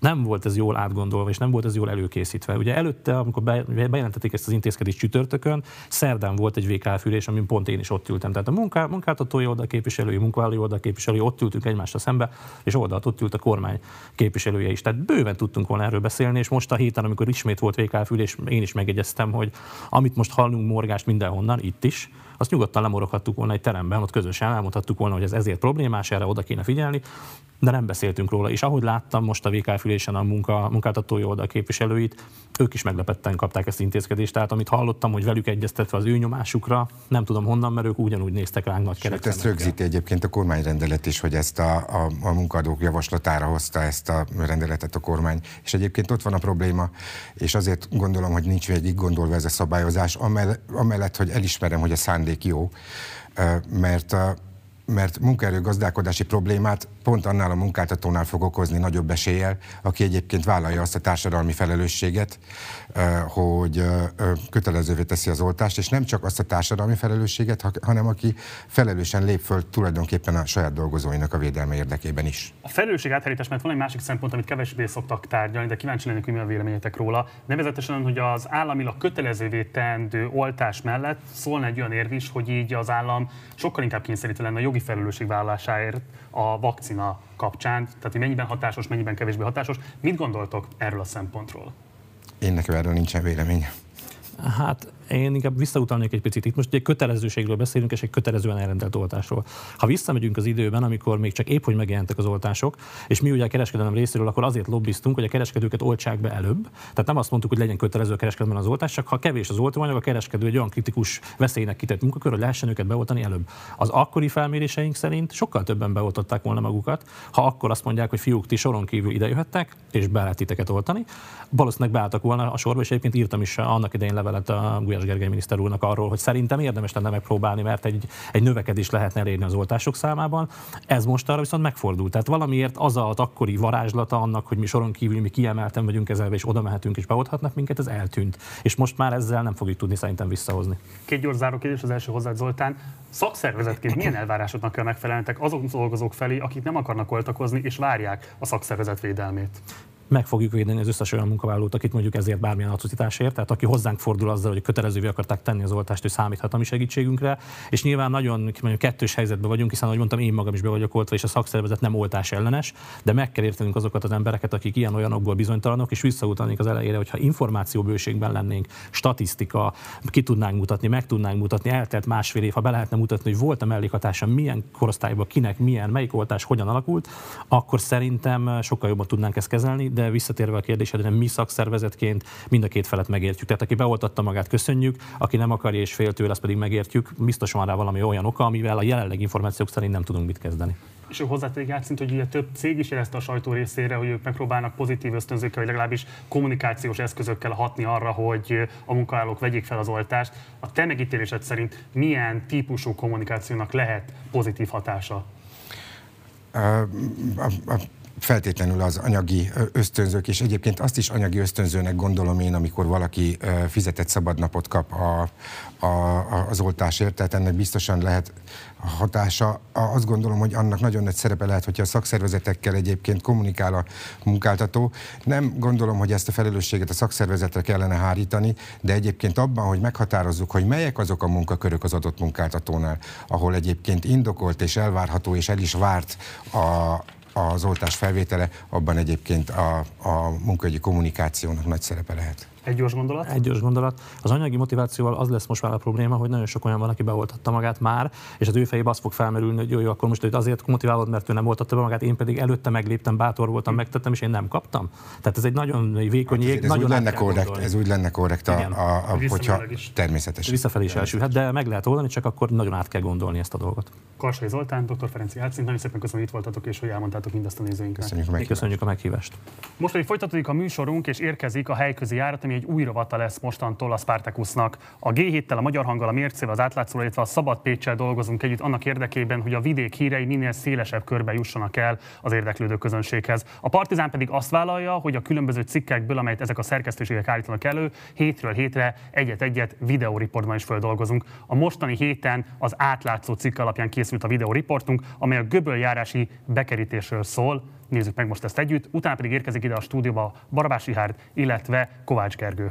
nem volt ez jól átgondolva, és nem volt ez jól előkészítve. Ugye előtte, amikor bejelentették ezt az intézkedést csütörtökön, szerdán volt egy VK ülés, amin pont én is ott ültem. Tehát a munká, munkáltatói oldal képviselői, munkavállalói oldal képviselői, ott ültünk egymásra szembe, és oldalt ott ült a kormány képviselője is. Tehát bőven tudtunk volna erről beszélni, és most a héten, amikor ismét volt VK ülés, én is megegyeztem, hogy amit most hallunk morgást mindenhonnan, itt is, azt nyugodtan lemoroghattuk volna egy teremben, ott közösen elmondhattuk volna, hogy ez ezért problémás, erre oda kéne figyelni, de nem beszéltünk róla. És ahogy láttam most a VK ülésen a munka, munkáltatói oldal képviselőit, ők is meglepetten kapták ezt az intézkedést. Tehát amit hallottam, hogy velük egyeztetve az ő nyomásukra, nem tudom honnan, mert ők ugyanúgy néztek ránk nagy kerekkel. Ezt rögzíti egyébként a kormányrendelet is, hogy ezt a, a, a munkadók javaslatára hozta ezt a rendeletet a kormány. És egyébként ott van a probléma, és azért gondolom, hogy nincs végig gondolva ez a szabályozás, amellett, hogy elismerem, hogy a szándék jó, mert a, mert munkaerő gazdálkodási problémát pont annál a munkáltatónál fog okozni nagyobb eséllyel, aki egyébként vállalja azt a társadalmi felelősséget, hogy kötelezővé teszi az oltást, és nem csak azt a társadalmi felelősséget, hanem aki felelősen lép föl tulajdonképpen a saját dolgozóinak a védelme érdekében is. A felelősség áthárítás mert van egy másik szempont, amit kevésbé szoktak tárgyalni, de kíváncsi lennék, hogy mi a véleményetek róla. Nevezetesen, hogy az államilag kötelezővé teendő oltás mellett szólna egy olyan érv is, hogy így az állam sokkal inkább kényszerítve lenne a jogi felelősségvállalásáért a vakcina kapcsán, tehát hogy mennyiben hatásos, mennyiben kevésbé hatásos. Mit gondoltok erről a szempontról? Én nekem erről nincsen véleményem. Hát én inkább visszautalnék egy picit. Itt most egy kötelezőségről beszélünk, és egy kötelezően elrendelt oltásról. Ha visszamegyünk az időben, amikor még csak épp hogy megjelentek az oltások, és mi ugye a kereskedelem részéről akkor azért lobbiztunk, hogy a kereskedőket oltsák be előbb. Tehát nem azt mondtuk, hogy legyen kötelező a kereskedelmen az oltás, csak ha kevés az oltóanyag, a kereskedő egy olyan kritikus veszélynek kitett munkakör, hogy lehessen őket beoltani előbb. Az akkori felméréseink szerint sokkal többen beoltották volna magukat, ha akkor azt mondják, hogy fiúk, ti soron kívül idejöhettek, és be lehet oltani. Valószínűleg beálltak volna a sorba, és egyébként írtam is annak idején levelet a Gulyás Gergely miniszter úrnak arról, hogy szerintem érdemes lenne megpróbálni, mert egy, egy növekedés lehetne elérni az oltások számában. Ez most arra viszont megfordult. Tehát valamiért az az akkori varázslata annak, hogy mi soron kívül mi kiemelten vagyunk kezelve, és oda mehetünk és beolthatnak minket, ez eltűnt. És most már ezzel nem fogjuk tudni szerintem visszahozni. Két gyors záró kérdés az első hozzá, Zoltán. Szakszervezetként milyen elvárásoknak kell megfelelnetek azok dolgozók felé, akik nem akarnak oltakozni és várják a szakszervezet védelmét? Meg fogjuk védeni az összes olyan munkavállalót, akit mondjuk ezért bármilyen atrocitásért, tehát aki hozzánk fordul azzal, hogy kötelezővé akarták tenni az oltást, hogy számíthat a mi segítségünkre, és nyilván nagyon mondjuk, kettős helyzetben vagyunk, hiszen ahogy mondtam, én magam is be vagyok oltva, és a szakszervezet nem oltás ellenes, de meg kell értenünk azokat az embereket, akik ilyen olyanokból bizonytalanok, és visszautalnék az elejére, hogyha információbőségben lennénk, statisztika, ki tudnánk mutatni, meg tudnánk mutatni, eltelt másfél év, ha be lehetne mutatni, hogy volt a mellékhatása, milyen korosztályban, kinek, milyen, melyik oltás hogyan alakult, akkor szerintem sokkal jobban tudnánk ezt kezelni, de visszatérve a kérdésedre, mi szakszervezetként mind a két felet megértjük. Tehát aki beoltatta magát, köszönjük, aki nem akarja és fél tőle, azt pedig megértjük. Biztos van rá valami olyan oka, amivel a jelenleg információk szerint nem tudunk mit kezdeni. És ő hozzáték játszint, hogy ugye több cég is jelezte a sajtó részére, hogy ők megpróbálnak pozitív ösztönzőkkel, vagy legalábbis kommunikációs eszközökkel hatni arra, hogy a munkavállalók vegyék fel az oltást. A te megítélésed szerint milyen típusú kommunikációnak lehet pozitív hatása? A, a, a feltétlenül az anyagi ösztönzők, és egyébként azt is anyagi ösztönzőnek gondolom én, amikor valaki fizetett szabadnapot kap a, a, az oltásért, tehát ennek biztosan lehet hatása. Azt gondolom, hogy annak nagyon nagy szerepe lehet, hogyha a szakszervezetekkel egyébként kommunikál a munkáltató. Nem gondolom, hogy ezt a felelősséget a szakszervezetre kellene hárítani, de egyébként abban, hogy meghatározzuk, hogy melyek azok a munkakörök az adott munkáltatónál, ahol egyébként indokolt és elvárható és el is várt a, az oltás felvétele, abban egyébként a, a munkaügyi kommunikációnak nagy szerepe lehet. Egy gyors gondolat? Egy gyors gondolat. Az anyagi motivációval az lesz most már a probléma, hogy nagyon sok olyan van, aki beoltatta magát már, és az ő fejében az fog felmerülni, hogy jó, jó akkor most őt azért motiválod, mert ő nem oltatta be magát, én pedig előtte megléptem, bátor voltam, megtettem, és én nem kaptam. Tehát ez egy nagyon vékony hát jég. Ez, nagyon úgy lenne korrekt, ez úgy lenne korrekt, a, a, a, hogyha természetes. Visszafelé is elsülhet, de meg lehet oldani, csak akkor nagyon át kell gondolni ezt a dolgot. Karsai Zoltán, dr. Ferenci Játszint, nagyon szépen köszönöm, hogy itt voltatok, és hogy elmondtátok mindezt a nézőinknek. Köszönjük a meghívást. Köszönjük a meghívást. Most pedig folytatódik a műsorunk, és érkezik a helyközi járat, ami egy új rovata lesz mostantól a Spartacusnak. A G7-tel, a Magyar Hanggal, a Mércével, az Átlátszóval, illetve a Szabad Pécsel dolgozunk együtt annak érdekében, hogy a vidék hírei minél szélesebb körbe jussanak el az érdeklődő közönséghez. A Partizán pedig azt vállalja, hogy a különböző cikkekből, amelyet ezek a szerkesztőségek állítanak elő, hétről hétre egyet-egyet videóriportban is földolgozunk. A mostani héten az átlátszó cikk alapján készült a videóriportunk, amely a göböljárási bekerítésről szól. Nézzük meg most ezt együtt, utána pedig érkezik ide a stúdióba Barabás Rihárd, illetve Kovács Gergő.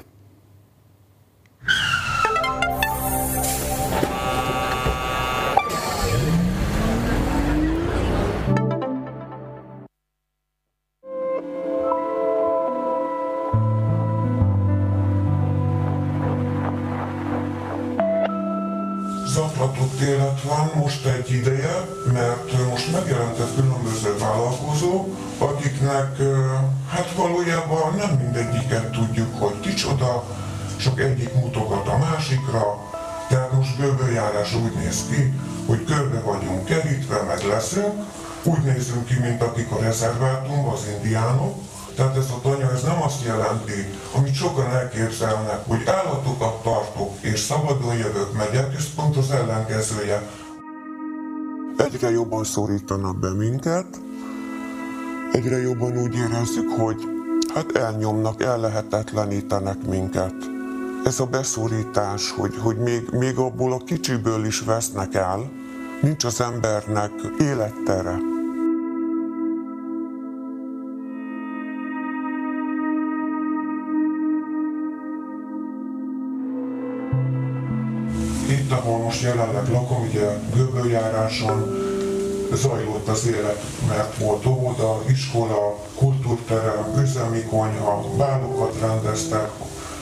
mert most megjelentek különböző vállalkozók, akiknek hát valójában nem mindegyiket tudjuk, hogy kicsoda, csak egyik mutogat a másikra, tehát most bővőjárás úgy néz ki, hogy körbe vagyunk kerítve, meg leszünk, úgy nézünk ki, mint akik a rezervátumban, az indiánok, tehát ez a tanya ez nem azt jelenti, amit sokan elképzelnek, hogy állatokat tartok és szabadon jövök, megyek, ez pont az ellenkezője. Egyre jobban szorítanak be minket, egyre jobban úgy érezzük, hogy hát elnyomnak, ellehetetlenítenek minket. Ez a beszorítás, hogy, hogy még, még abból a kicsiből is vesznek el, nincs az embernek élettere. Itt, ahol most jelenleg lakom, ugye göböljáráson zajlott az élet, mert volt óvoda, iskola, kultúrterem, üzemi konyha, bálokat rendeztek,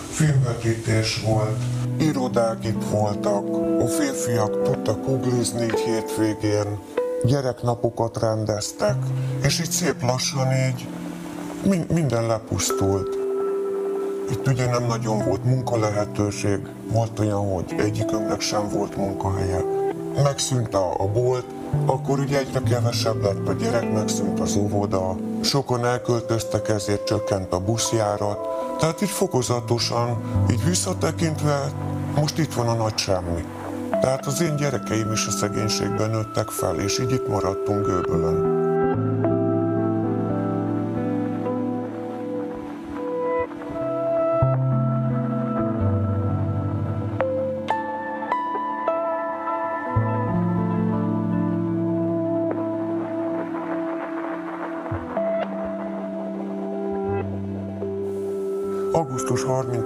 filmvetítés volt, irodák itt voltak, a férfiak tudtak uglizni így hétvégén, gyereknapokat rendeztek, és így szép lassan így minden lepusztult. Itt ugye nem nagyon volt munkalehetőség, volt olyan, hogy egyikünknek sem volt munkahelye. Megszűnt a, a bolt, akkor ugye egyre kevesebb lett a gyerek, megszűnt az óvoda, sokan elköltöztek, ezért csökkent a buszjárat. Tehát így fokozatosan, így visszatekintve, most itt van a nagy semmi. Tehát az én gyerekeim is a szegénységben nőttek fel, és így itt maradtunk Göbölön.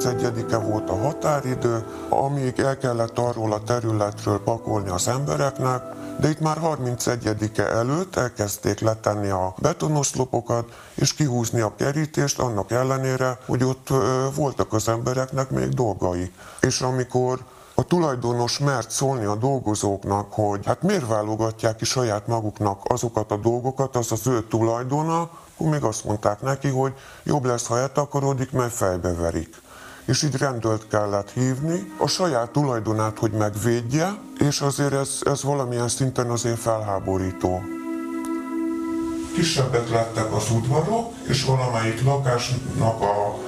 31-e volt a határidő, amíg el kellett arról a területről pakolni az embereknek, de itt már 31-e előtt elkezdték letenni a betonoszlopokat és kihúzni a kerítést, annak ellenére, hogy ott voltak az embereknek még dolgai. És amikor a tulajdonos mert szólni a dolgozóknak, hogy hát miért válogatják ki saját maguknak azokat a dolgokat, az az ő tulajdona, akkor még azt mondták neki, hogy jobb lesz, ha eltakarodik, mert fejbe verik. És így rendőrt kellett hívni, a saját tulajdonát, hogy megvédje, és azért ez, ez valamilyen szinten azért felháborító. Kisebbek lettek az udvarok, és valamelyik lakásnak a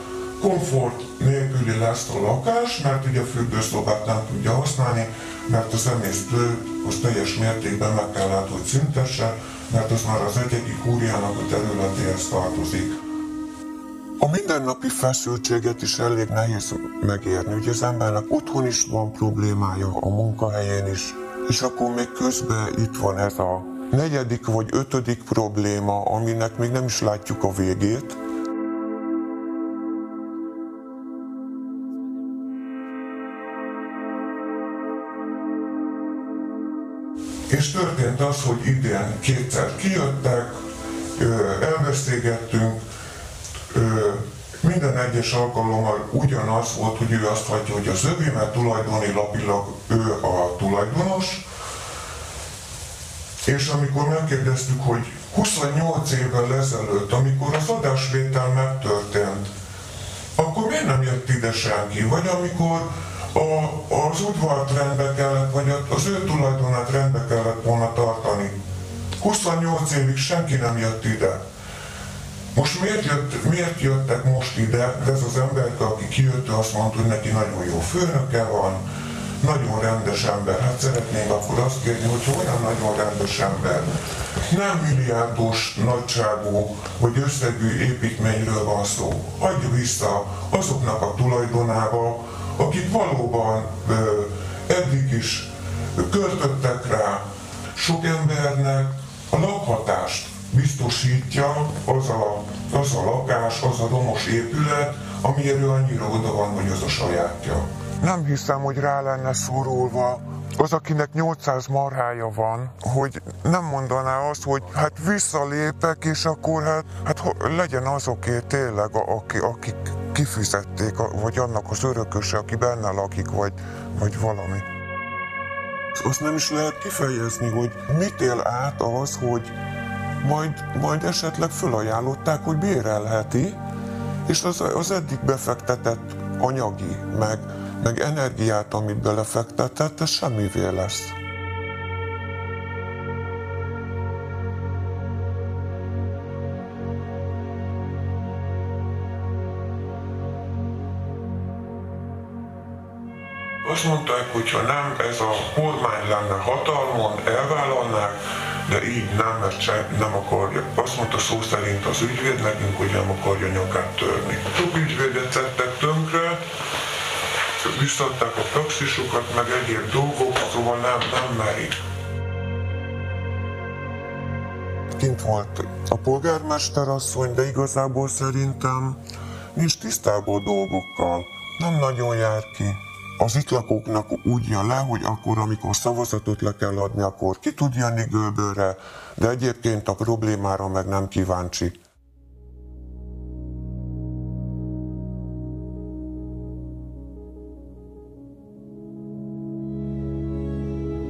komfort nélküli lesz a lakás, mert ugye a fürdőszobát nem tudja használni, mert az emésztő az teljes mértékben meg kellett, hogy szüntesse, mert az már az egyik kúriának a területéhez tartozik. A mindennapi feszültséget is elég nehéz megérni. Ugye az embernek otthon is van problémája, a munkahelyén is, és akkor még közben itt van ez a negyedik vagy ötödik probléma, aminek még nem is látjuk a végét, És történt az, hogy idén kétszer kijöttek, elbeszélgettünk, minden egyes alkalommal ugyanaz volt, hogy ő azt hagyja, hogy az övé, mert tulajdoni lapilag ő a tulajdonos. És amikor megkérdeztük, hogy 28 évvel ezelőtt, amikor az adásvétel megtörtént, akkor miért nem jött ide senki? Vagy amikor a, az udvart rendbe kellett, vagy az ő tulajdonát rendbe kellett volna tartani. 28 évig senki nem jött ide. Most miért, jött, miért jöttek most ide? De ez az ember, aki kijött, azt mondta, hogy neki nagyon jó főnöke van, nagyon rendes ember. Hát szeretnénk akkor azt kérni, hogy olyan nagyon rendes ember, nem milliárdos nagyságú vagy összegű építményről van szó. Adja vissza azoknak a tulajdonába, akik valóban eddig is költöttek rá, sok embernek a lakhatást biztosítja az a, az a lakás, az a romos épület, amiről annyira oda van, hogy az a sajátja. Nem hiszem, hogy rá lenne szorulva az, akinek 800 marhája van, hogy nem mondaná azt, hogy hát visszalépek, és akkor hát, hát legyen azoké tényleg, akik, akik kifizették, vagy annak az örököse, aki benne lakik, vagy, vagy valami. azt nem is lehet kifejezni, hogy mit él át az, hogy majd, majd esetleg fölajánlották, hogy bérelheti, és az, az eddig befektetett anyagi, meg, meg energiát, amit belefektetett, ez semmivé lesz. Azt mondták, hogy ha nem ez a kormány lenne hatalmon, elvállalnák, de így nem, mert se, nem akarja. Azt mondta szó szerint az ügyvéd nekünk, hogy nem akarja nyakát törni. Több ügyvédet tettek tönkre, visszadták a praxisokat, meg egyéb dolgok, szóval nem, nem merik. Kint volt a polgármester asszony, de igazából szerintem nincs tisztában dolgokkal. Nem nagyon jár ki az itt lakóknak úgy jön le, hogy akkor, amikor szavazatot le kell adni, akkor ki tud jönni Göbölre, de egyébként a problémára meg nem kíváncsi.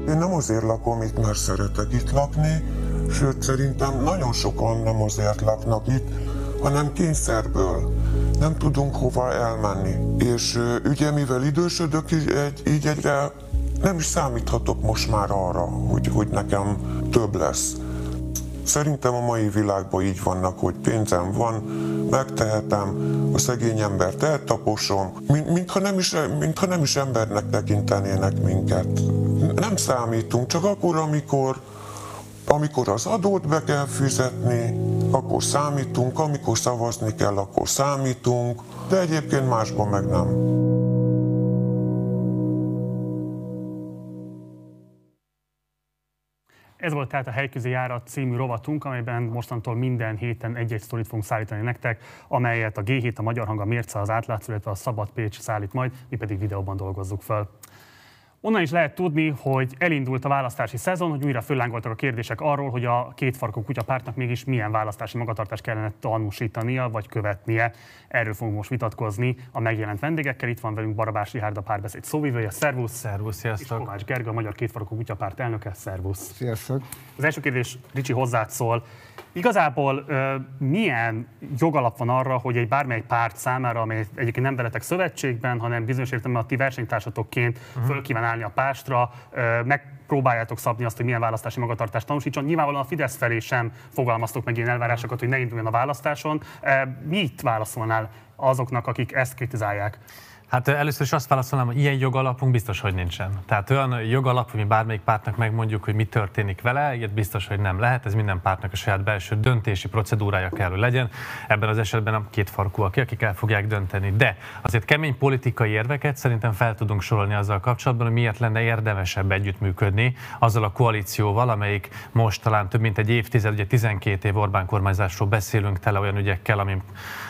Én nem azért lakom itt, mert szeretek itt lakni, sőt szerintem nagyon sokan nem azért laknak itt, hanem kényszerből nem tudunk hova elmenni. És ugye mivel idősödök, így, így egyre nem is számíthatok most már arra, hogy, hogy nekem több lesz. Szerintem a mai világban így vannak, hogy pénzem van, megtehetem, a szegény embert eltaposom, mint, mintha, nem is, mintha nem is embernek tekintenének minket. Nem számítunk, csak akkor, amikor, amikor az adót be kell fizetni, akkor számítunk, amikor szavazni kell, akkor számítunk, de egyébként másban meg nem. Ez volt tehát a Helyközi Járat című rovatunk, amelyben mostantól minden héten egy-egy sztorit fogunk szállítani nektek, amelyet a G7, a Magyar Hang, a Mérce, az Átlátszó, illetve a Szabad Pécs szállít majd, mi pedig videóban dolgozzuk fel. Onnan is lehet tudni, hogy elindult a választási szezon, hogy újra föllángoltak a kérdések arról, hogy a kétfarkú kutyapártnak mégis milyen választási magatartást kellene tanúsítania vagy követnie. Erről fogunk most vitatkozni a megjelent vendégekkel. Itt van velünk Barabás Rihárd, a párbeszéd szóvivője. Szervusz! Szervusz, sziasztok! És Kovács Gergő, a Magyar Kétfarkú Kutyapárt elnöke. Szervusz! Sziasztok! Az első kérdés Ricsi hozzád szól. Igazából ö, milyen jogalap van arra, hogy egy bármely párt számára, amely egyébként nem veletek szövetségben, hanem bizonyos értelemben a ti versenytársatokként uh-huh. föl kíván állni a pástra, ö, megpróbáljátok szabni azt, hogy milyen választási magatartást tanúsítson. Nyilvánvalóan a Fidesz felé sem fogalmaztok meg ilyen elvárásokat, hogy ne induljon a választáson. Mit válaszolnál azoknak, akik ezt kritizálják? Hát először is azt válaszolnám, hogy ilyen jogalapunk biztos, hogy nincsen. Tehát olyan jogalap, hogy mi bármelyik pártnak megmondjuk, hogy mi történik vele, ilyet biztos, hogy nem lehet. Ez minden pártnak a saját belső döntési procedúrája kell, hogy legyen. Ebben az esetben a két farkúak, akik el fogják dönteni. De azért kemény politikai érveket szerintem fel tudunk sorolni azzal kapcsolatban, hogy miért lenne érdemesebb együttműködni azzal a koalícióval, amelyik most talán több mint egy évtized, ugye 12 év Orbán kormányzásról beszélünk, tele olyan ügyekkel, ami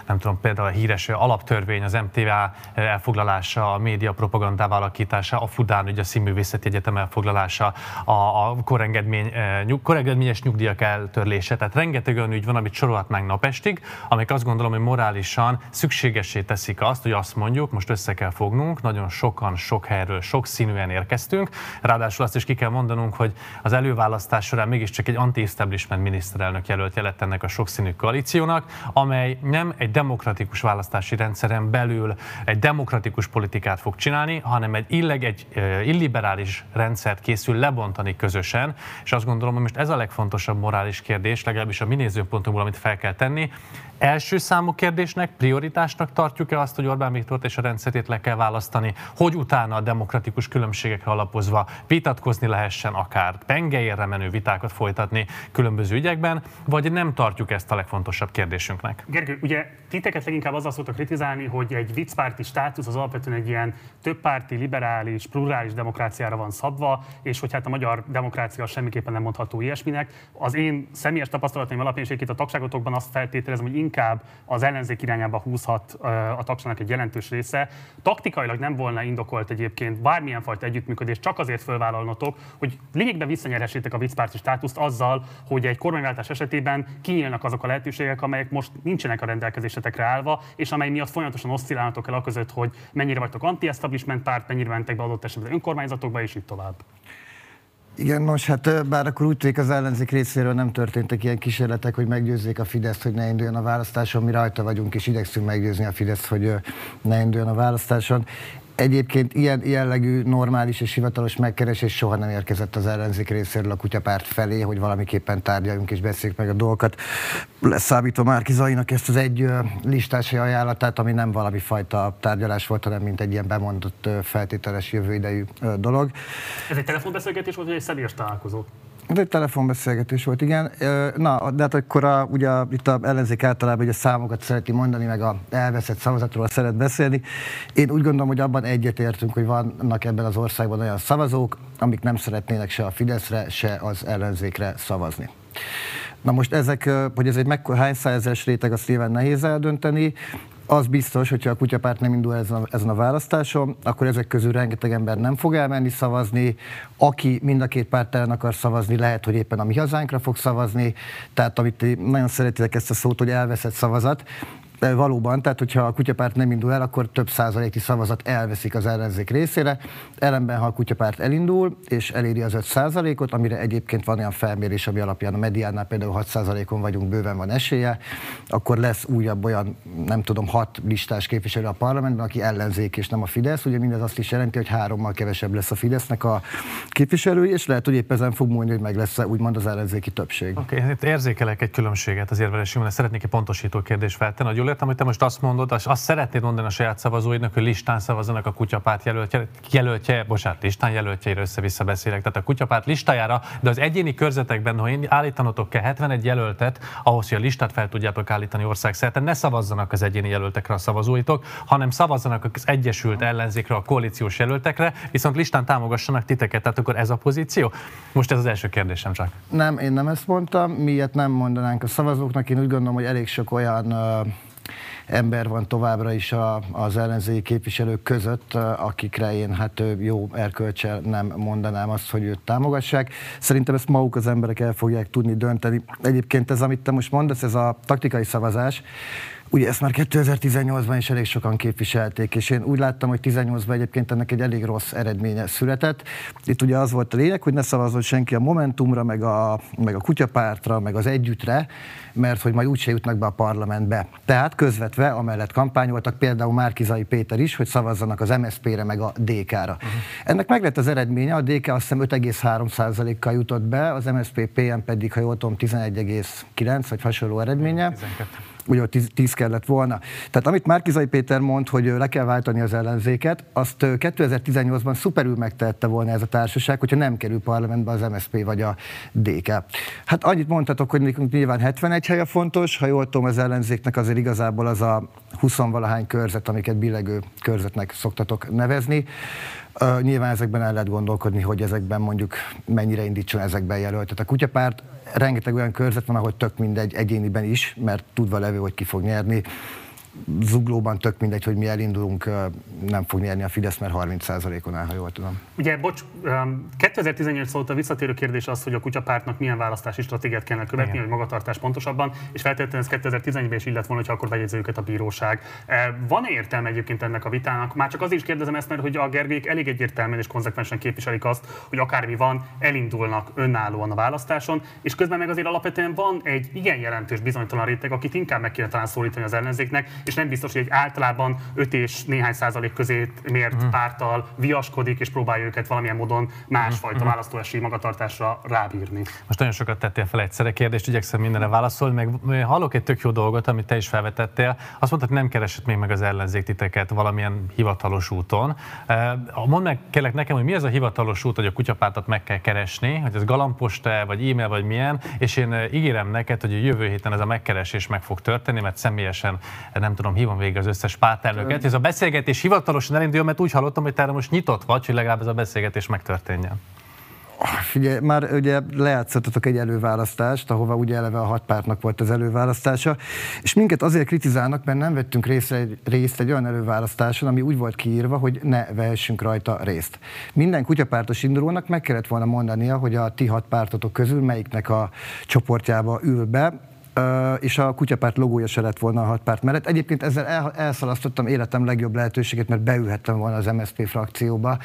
nem tudom, például a híres alaptörvény, az MTA elfoglalása, a média propagandává alakítása, a Fudán, ugye a Színművészeti Egyetem elfoglalása, a, a korengedmény, eh, nyug, korengedményes nyugdíjak eltörlése. Tehát rengeteg olyan ügy van, amit sorolhatnánk napestig, amik azt gondolom, hogy morálisan szükségesé teszik azt, hogy azt mondjuk, most össze kell fognunk, nagyon sokan, sok helyről, sok színűen érkeztünk. Ráadásul azt is ki kell mondanunk, hogy az előválasztás során mégiscsak egy anti-establishment miniszterelnök jelölt jelett ennek a sokszínű koalíciónak, amely nem egy demokratikus választási rendszeren belül egy demokratikus politikát fog csinálni, hanem egy, illeg, egy illiberális rendszert készül lebontani közösen, és azt gondolom, hogy most ez a legfontosabb morális kérdés, legalábbis a mi nézőpontunkból, amit fel kell tenni, első számú kérdésnek, prioritásnak tartjuk-e azt, hogy Orbán Viktort és a rendszerét le kell választani, hogy utána a demokratikus különbségekre alapozva vitatkozni lehessen, akár tengelyérre menő vitákat folytatni különböző ügyekben, vagy nem tartjuk ezt a legfontosabb kérdésünknek? Gergő, ugye titeket leginkább azzal szoktak kritizálni, hogy egy viccpárti státusz az alapvetően egy ilyen többpárti, liberális, plurális demokráciára van szabva, és hogy hát a magyar demokrácia semmiképpen nem mondható ilyesminek. Az én személyes tapasztalataim alapján és a tagságotokban azt feltételezem, hogy inkább az ellenzék irányába húzhat a tagságnak egy jelentős része. Taktikailag nem volna indokolt egyébként bármilyen fajta együttműködés csak azért fölvállalnotok, hogy lényegben visszanyerhessétek a viccpárti státuszt azzal, hogy egy kormányváltás esetében kinyílnak azok a lehetőségek, amelyek most nincsenek a rendelkezésetekre állva, és amely miatt folyamatosan oszcillálnatok el a között, hogy mennyire vagytok anti-establishment párt, mennyire mentek be adott esetben önkormányzatokba, és így tovább. Igen, nos, hát bár akkor úgy tűnik az ellenzék részéről nem történtek ilyen kísérletek, hogy meggyőzzék a Fidesz, hogy ne induljon a választáson. Mi rajta vagyunk, és igyekszünk meggyőzni a Fidesz, hogy ne induljon a választáson. Egyébként ilyen jellegű normális és hivatalos megkeresés soha nem érkezett az ellenzék részéről a kutyapárt felé, hogy valamiképpen tárgyaljunk és beszéljük meg a dolgokat. Leszámítva Márki Zainak ezt az egy listási ajánlatát, ami nem valami fajta tárgyalás volt, hanem mint egy ilyen bemondott feltételes jövőidejű dolog. Ez egy telefonbeszélgetés volt, vagy egy személyes találkozó? Ez egy telefonbeszélgetés volt, igen. Na, de hát akkor a, ugye itt a ellenzék általában ugye a számokat szereti mondani, meg a elveszett szavazatról szeret beszélni. Én úgy gondolom, hogy abban egyetértünk, hogy vannak ebben az országban olyan szavazók, amik nem szeretnének se a Fideszre, se az ellenzékre szavazni. Na most ezek, hogy ez egy mekkora hány százezeres réteg, azt nyilván nehéz eldönteni. Az biztos, hogyha a kutyapárt nem indul ezen a, ezen a választáson, akkor ezek közül rengeteg ember nem fog elmenni szavazni. Aki mind a két párt ellen akar szavazni, lehet, hogy éppen a mi hazánkra fog szavazni. Tehát amit nagyon szeretitek ezt a szót, hogy elveszett szavazat, valóban, tehát hogyha a kutyapárt nem indul el, akkor több százaléki szavazat elveszik az ellenzék részére. Ellenben, ha a kutyapárt elindul, és eléri az 5 százalékot, amire egyébként van olyan felmérés, ami alapján a mediánál például 6 százalékon vagyunk, bőven van esélye, akkor lesz újabb olyan, nem tudom, hat listás képviselő a parlamentben, aki ellenzék és nem a Fidesz. Ugye mindez azt is jelenti, hogy hárommal kevesebb lesz a Fidesznek a képviselői, és lehet, hogy épp ezen fog múlni, hogy meg lesz úgymond az ellenzéki többség. Oké, okay, érzékelek egy különbséget az érvelésünkben, szeretnék egy pontosító kérdést feltenni. Értem, hogy te most azt mondod, azt szeretnéd mondani a saját szavazóidnak, hogy listán szavazzanak a kutyapárt jelöltje, jelöltje bocsánat, listán jelöltjeire össze-vissza beszélek. Tehát a kutyapárt listájára, de az egyéni körzetekben, ha én állítanotok kell 71 jelöltet, ahhoz, hogy a listát fel tudjátok állítani országszerte, ne szavazzanak az egyéni jelöltekre a szavazóitok, hanem szavazzanak az Egyesült Ellenzékre, a koalíciós jelöltekre, viszont listán támogassanak titeket. Tehát akkor ez a pozíció? Most ez az első kérdésem csak. Nem, én nem ezt mondtam, miért nem mondanánk a szavazóknak. Én úgy gondolom, hogy elég sok olyan uh ember van továbbra is a, az ellenzéki képviselők között, akikre én hát jó erkölcsel nem mondanám azt, hogy őt támogassák. Szerintem ezt maguk az emberek el fogják tudni dönteni. Egyébként ez, amit te most mondasz, ez a taktikai szavazás, Ugye ezt már 2018-ban is elég sokan képviselték, és én úgy láttam, hogy 18-ban egyébként ennek egy elég rossz eredménye született. Itt ugye az volt a lényeg, hogy ne szavazzon senki a Momentumra, meg a, meg a Kutyapártra, meg az Együttre, mert hogy majd úgyse jutnak be a parlamentbe. Tehát közvetve amellett kampányoltak például Márkizai Péter is, hogy szavazzanak az MSZP-re, meg a DK-ra. Uh-huh. Ennek meg lett az eredménye, a DK azt hiszem 5,3%-kal jutott be, az MSZP PM pedig, ha jól tudom, 11,9 vagy hasonló eredménye. 12 ugye ott 10 kellett volna. Tehát amit Márkizai Péter mond, hogy le kell váltani az ellenzéket, azt 2018-ban szuperül megtehette volna ez a társaság, hogyha nem kerül parlamentbe az MSZP vagy a DK. Hát annyit mondhatok, hogy nekünk nyilván 71 helye fontos, ha jól tudom, az ellenzéknek azért igazából az a 20-valahány körzet, amiket billegő körzetnek szoktatok nevezni. Uh, nyilván ezekben el lehet gondolkodni, hogy ezekben mondjuk mennyire indítson ezekben jelöltet. A kutyapárt rengeteg olyan körzet van, ahol tök mindegy egyéniben is, mert tudva levő, hogy ki fog nyerni zuglóban tök mindegy, hogy mi elindulunk, nem fog nyerni a Fidesz, mert 30%-on áll, ha jól tudom. Ugye, bocs, 2018 szólt a visszatérő kérdés az, hogy a kutyapártnak milyen választási stratégiát kellene követni, Igen. hogy magatartás pontosabban, és feltétlenül ez 2011-ben is illet volna, hogy akkor bejegyzi őket a bíróság. Van-e értelme egyébként ennek a vitának? Már csak azért is kérdezem ezt, mert hogy a Gergők elég egyértelműen és konzekvensen képviselik azt, hogy akármi van, elindulnak önállóan a választáson, és közben meg azért alapvetően van egy igen jelentős bizonytalan réteg, akit inkább meg kéne talán szólítani az ellenzéknek, és nem biztos, hogy egy általában 5 és néhány százalék közé mért uh-huh. párttal viaskodik, és próbálja őket valamilyen módon másfajta uh-huh. magatartásra rábírni. Most nagyon sokat tettél fel egyszerre kérdést, igyekszem mindenre válaszolni, meg hallok egy tök jó dolgot, amit te is felvetettél. Azt mondtad, hogy nem keresett még meg az ellenzék titeket valamilyen hivatalos úton. Mondd meg kérlek nekem, hogy mi ez a hivatalos út, hogy a kutyapártat meg kell keresni, hogy ez galamposta, vagy e-mail, vagy milyen, és én ígérem neked, hogy a jövő héten ez a megkeresés meg fog történni, mert személyesen nem tudom, hívom végig az összes pártelnöket, ez a beszélgetés hivatalosan elinduljon, mert úgy hallottam, hogy te most nyitott vagy, hogy legalább ez a beszélgetés megtörténjen. Figyelj, már ugye lejátszottatok egy előválasztást, ahova ugye eleve a hat pártnak volt az előválasztása, és minket azért kritizálnak, mert nem vettünk részt egy, részt egy olyan előválasztáson, ami úgy volt kiírva, hogy ne vehessünk rajta részt. Minden kutyapártos indulónak meg kellett volna mondania, hogy a ti hat pártotok közül melyiknek a csoportjába ül be, és a kutyapárt logója se lett volna a hat párt mellett. Egyébként ezzel el, elszalasztottam életem legjobb lehetőséget, mert beülhettem volna az MSZP frakcióba,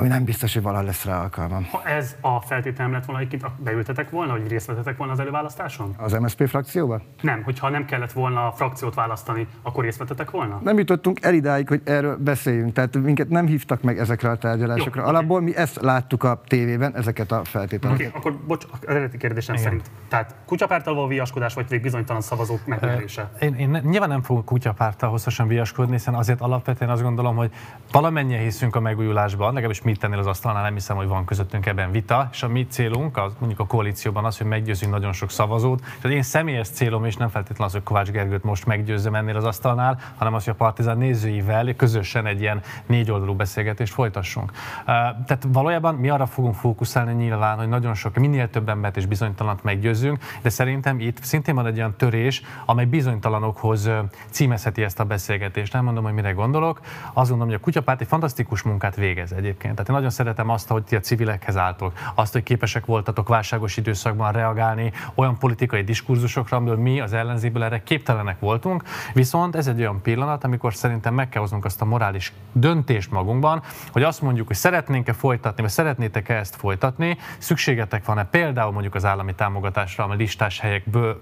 ami nem biztos, hogy valaha lesz rá alkalmam. Ha ez a feltétel nem lett volna, hogy beültetek volna, hogy részt vettetek volna az előválasztáson? Az MSZP frakcióban? Nem, hogyha nem kellett volna a frakciót választani, akkor részt vettetek volna? Nem jutottunk el idáig, hogy erről beszéljünk. Tehát minket nem hívtak meg ezekre a tárgyalásokra. Jó, Alapból okay. mi ezt láttuk a tévében, ezeket a feltételeket. Oké, okay, akkor bocs, az eredeti kérdésem Igen. szerint. Tehát kutyapártal való viaskodás, vagy pedig bizonytalan szavazók megnevelése? Én, én nyilván nem fogok kutyapártal hosszasan viaskodni, hiszen azért alapvetően azt gondolom, hogy valamennyien hiszünk a megújulásban, legalábbis mit tennél az asztalnál, nem hiszem, hogy van közöttünk ebben vita, és a mi célunk, az, mondjuk a koalícióban az, hogy meggyőzünk nagyon sok szavazót. És az én személyes célom is nem feltétlenül az, hogy Kovács Gergőt most meggyőzzem ennél az asztalnál, hanem az, hogy a Partizán nézőivel közösen egy ilyen négy oldalú beszélgetést folytassunk. Tehát valójában mi arra fogunk fókuszálni nyilván, hogy nagyon sok, minél több embert és bizonytalant meggyőzzünk, de szerintem itt szintén van egy olyan törés, amely bizonytalanokhoz címezheti ezt a beszélgetést. Nem mondom, hogy mire gondolok. Azt gondolom, hogy a kutyapárt egy fantasztikus munkát végez egyébként. Tehát én nagyon szeretem azt, hogy ti a civilekhez álltok, azt, hogy képesek voltatok válságos időszakban reagálni olyan politikai diskurzusokra, amiből mi az ellenzéből erre képtelenek voltunk. Viszont ez egy olyan pillanat, amikor szerintem meg kell hoznunk azt a morális döntést magunkban, hogy azt mondjuk, hogy szeretnénk-e folytatni, vagy szeretnétek-e ezt folytatni, szükségetek van-e például mondjuk az állami támogatásra, ami listás, helyekből,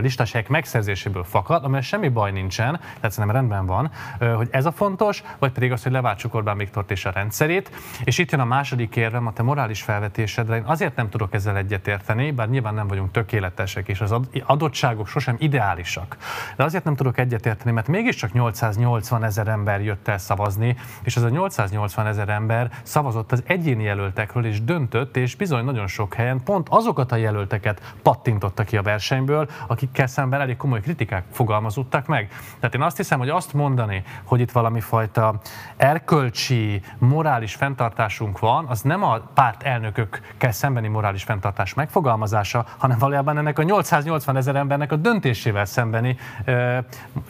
listás helyek megszerzéséből fakad, amely semmi baj nincsen, tehát szerintem rendben van, hogy ez a fontos, vagy pedig az, hogy leváltsuk Orbán Viktort és a rendszerét. És itt jön a második érvem, a te morális felvetésedre. Én azért nem tudok ezzel egyetérteni, bár nyilván nem vagyunk tökéletesek, és az adottságok sosem ideálisak. De azért nem tudok egyetérteni, mert mégiscsak 880 ezer ember jött el szavazni, és az a 880 ezer ember szavazott az egyéni jelöltekről, és döntött, és bizony nagyon sok helyen pont azokat a jelölteket pattintotta ki a versenyből, akikkel szemben elég komoly kritikák fogalmazódtak meg. Tehát én azt hiszem, hogy azt mondani, hogy itt valami fajta erkölcsi, morális fenntartásunk van, az nem a párt elnökökkel szembeni morális fenntartás megfogalmazása, hanem valójában ennek a 880 ezer embernek a döntésével szembeni,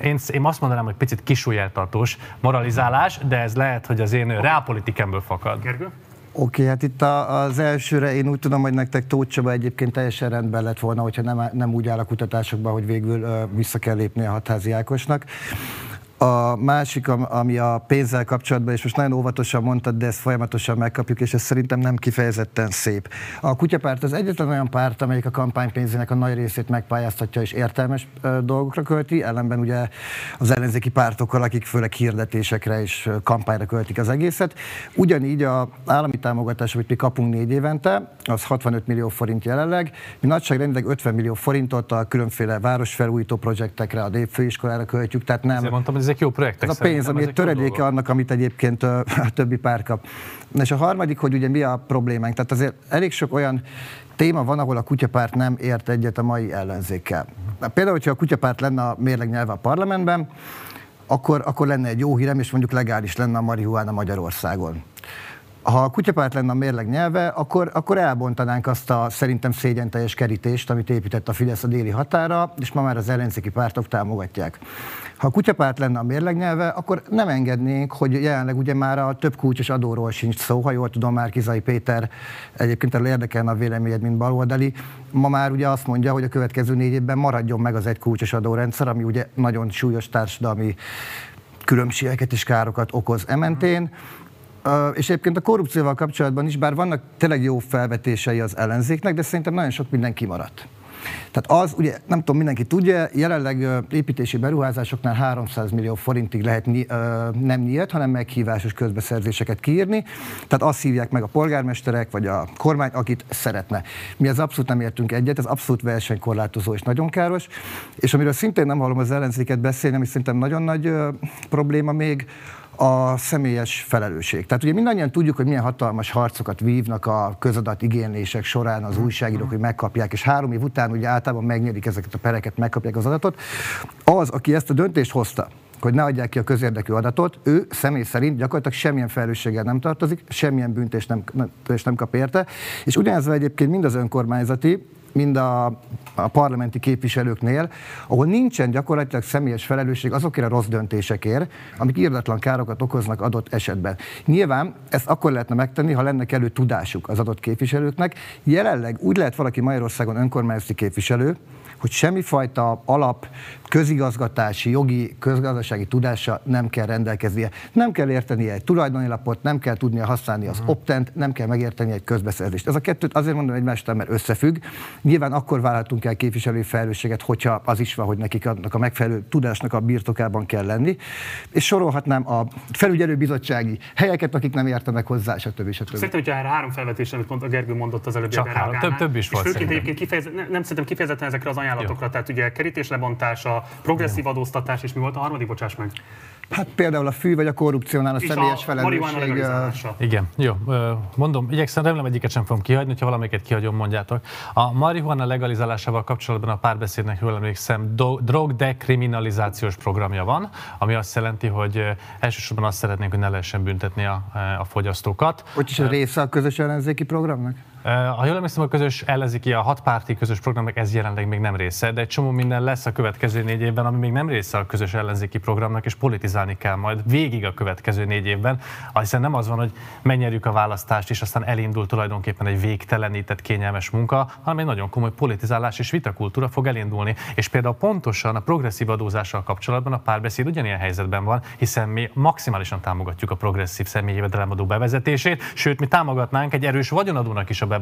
én, én azt mondanám, hogy picit kisúlyeltartós moralizálás, de ez lehet, hogy az én reálpolitikemből fakad. Gergő? Oké, okay, hát itt a, az elsőre én úgy tudom, hogy nektek Tóth Csaba egyébként teljesen rendben lett volna, hogyha nem, nem úgy áll a kutatásokban, hogy végül uh, vissza kell lépni a hatházi Ákosnak. A másik, ami a pénzzel kapcsolatban, és most nagyon óvatosan mondtad, de ezt folyamatosan megkapjuk, és ez szerintem nem kifejezetten szép. A kutyapárt az egyetlen olyan párt, amelyik a kampánypénzének a nagy részét megpályáztatja és értelmes dolgokra költi, ellenben ugye az ellenzéki pártokkal, akik főleg hirdetésekre és kampányra költik az egészet. Ugyanígy a állami támogatás, amit mi kapunk négy évente, az 65 millió forint jelenleg. Mi nagyságrendileg 50 millió forintot a különféle városfelújító projektekre, a főiskolára költjük, tehát nem. Mondtam, hogy ezek jó projektek. Ez a pénz, ami egy töredéke annak, amit egyébként a, többi pár kap. És a harmadik, hogy ugye mi a problémánk. Tehát azért elég sok olyan téma van, ahol a kutyapárt nem ért egyet a mai ellenzékkel. Például, hogyha a kutyapárt lenne a mérleg nyelve a parlamentben, akkor, akkor lenne egy jó hírem, és mondjuk legális lenne a marihuána Magyarországon ha a kutyapárt lenne a mérleg nyelve, akkor, akkor elbontanánk azt a szerintem szégyenteljes kerítést, amit épített a Fidesz a déli határa, és ma már az ellenzéki pártok támogatják. Ha a kutyapárt lenne a mérleg nyelve, akkor nem engednénk, hogy jelenleg ugye már a több kulcsos adóról sincs szó, ha jól tudom, már Kizai Péter egyébként erről érdekelne a véleményed, mint baloldali. Ma már ugye azt mondja, hogy a következő négy évben maradjon meg az egy kulcsos adórendszer, ami ugye nagyon súlyos társadalmi különbségeket és károkat okoz ementén. És egyébként a korrupcióval kapcsolatban is, bár vannak tényleg jó felvetései az ellenzéknek, de szerintem nagyon sok minden kimaradt. Tehát az, ugye nem tudom, mindenki tudja, jelenleg építési beruházásoknál 300 millió forintig lehet nem nyílt, hanem meghívásos közbeszerzéseket kiírni. Tehát azt hívják meg a polgármesterek, vagy a kormány, akit szeretne. Mi az abszolút nem értünk egyet, ez abszolút versenykorlátozó és nagyon káros. És amiről szintén nem hallom az ellenzéket beszélni, ami szerintem nagyon nagy probléma még, a személyes felelősség. Tehát ugye mindannyian tudjuk, hogy milyen hatalmas harcokat vívnak a közadat igénylések során az újságírók, hogy megkapják, és három év után ugye általában megnyerik ezeket a pereket, megkapják az adatot. Az, aki ezt a döntést hozta, hogy ne adják ki a közérdekű adatot, ő személy szerint gyakorlatilag semmilyen felelősséggel nem tartozik, semmilyen büntést nem, nem, nem kap érte, és ugyanez egyébként mind az önkormányzati, mind a a parlamenti képviselőknél, ahol nincsen gyakorlatilag személyes felelősség azokért a rossz döntésekért, amik írdatlan károkat okoznak adott esetben. Nyilván ezt akkor lehetne megtenni, ha lenne elő tudásuk az adott képviselőknek. Jelenleg úgy lehet valaki Magyarországon önkormányzati képviselő, hogy semmifajta alap közigazgatási, jogi, közgazdasági tudása nem kell rendelkeznie. Nem kell értenie egy tulajdoni lapot, nem kell tudnia használni az mhm. optent, nem kell megérteni egy közbeszerzést. Ez a kettőt azért mondom egymástól, mert összefügg. Nyilván akkor vállaltunk el képviselői felelősséget, hogyha az is van, hogy nekik annak a megfelelő tudásnak a birtokában kell lenni. És sorolhatnám a felügyelőbizottsági helyeket, akik nem értenek hozzá, stb. stb. Szerintem, hogy a három felvetés, amit pont a Gergő mondott az előbb, Csak három, több, több is volt. És főként egyébként kifejez, nem, nem szerintem kifejezetten ezekre az ajánlatokra, Jó. tehát ugye kerítéslebontása, progresszív adóztatás, és mi volt a harmadik, bocsáss meg? Hát például a fű vagy a korrupciónál a személyes felelősség. Igen, jó. Mondom, igyekszem, remélem egyiket sem fogom kihagyni, ha valamelyiket kihagyom, mondjátok. A marihuana legalizálásával kapcsolatban a párbeszédnek jól emlékszem, drog dekriminalizációs programja van, ami azt jelenti, hogy elsősorban azt szeretnénk, hogy ne lehessen büntetni a, a fogyasztókat. Hogy is a része a közös ellenzéki programnak? Ha jól emlékszem, a közös ellenzéki, a hatpárti közös programnak ez jelenleg még nem része, de egy csomó minden lesz a következő négy évben, ami még nem része a közös ellenzéki programnak, és politizálni kell majd végig a következő négy évben. Hiszen nem az van, hogy megnyerjük a választást, és aztán elindul tulajdonképpen egy végtelenített kényelmes munka, hanem egy nagyon komoly politizálás és vitakultúra fog elindulni. És például pontosan a progresszív adózással kapcsolatban a párbeszéd ugyanilyen helyzetben van, hiszen mi maximálisan támogatjuk a progresszív személyi jövedelemadó bevezetését, sőt, mi támogatnánk egy erős vagyonadónak is a bevezetését,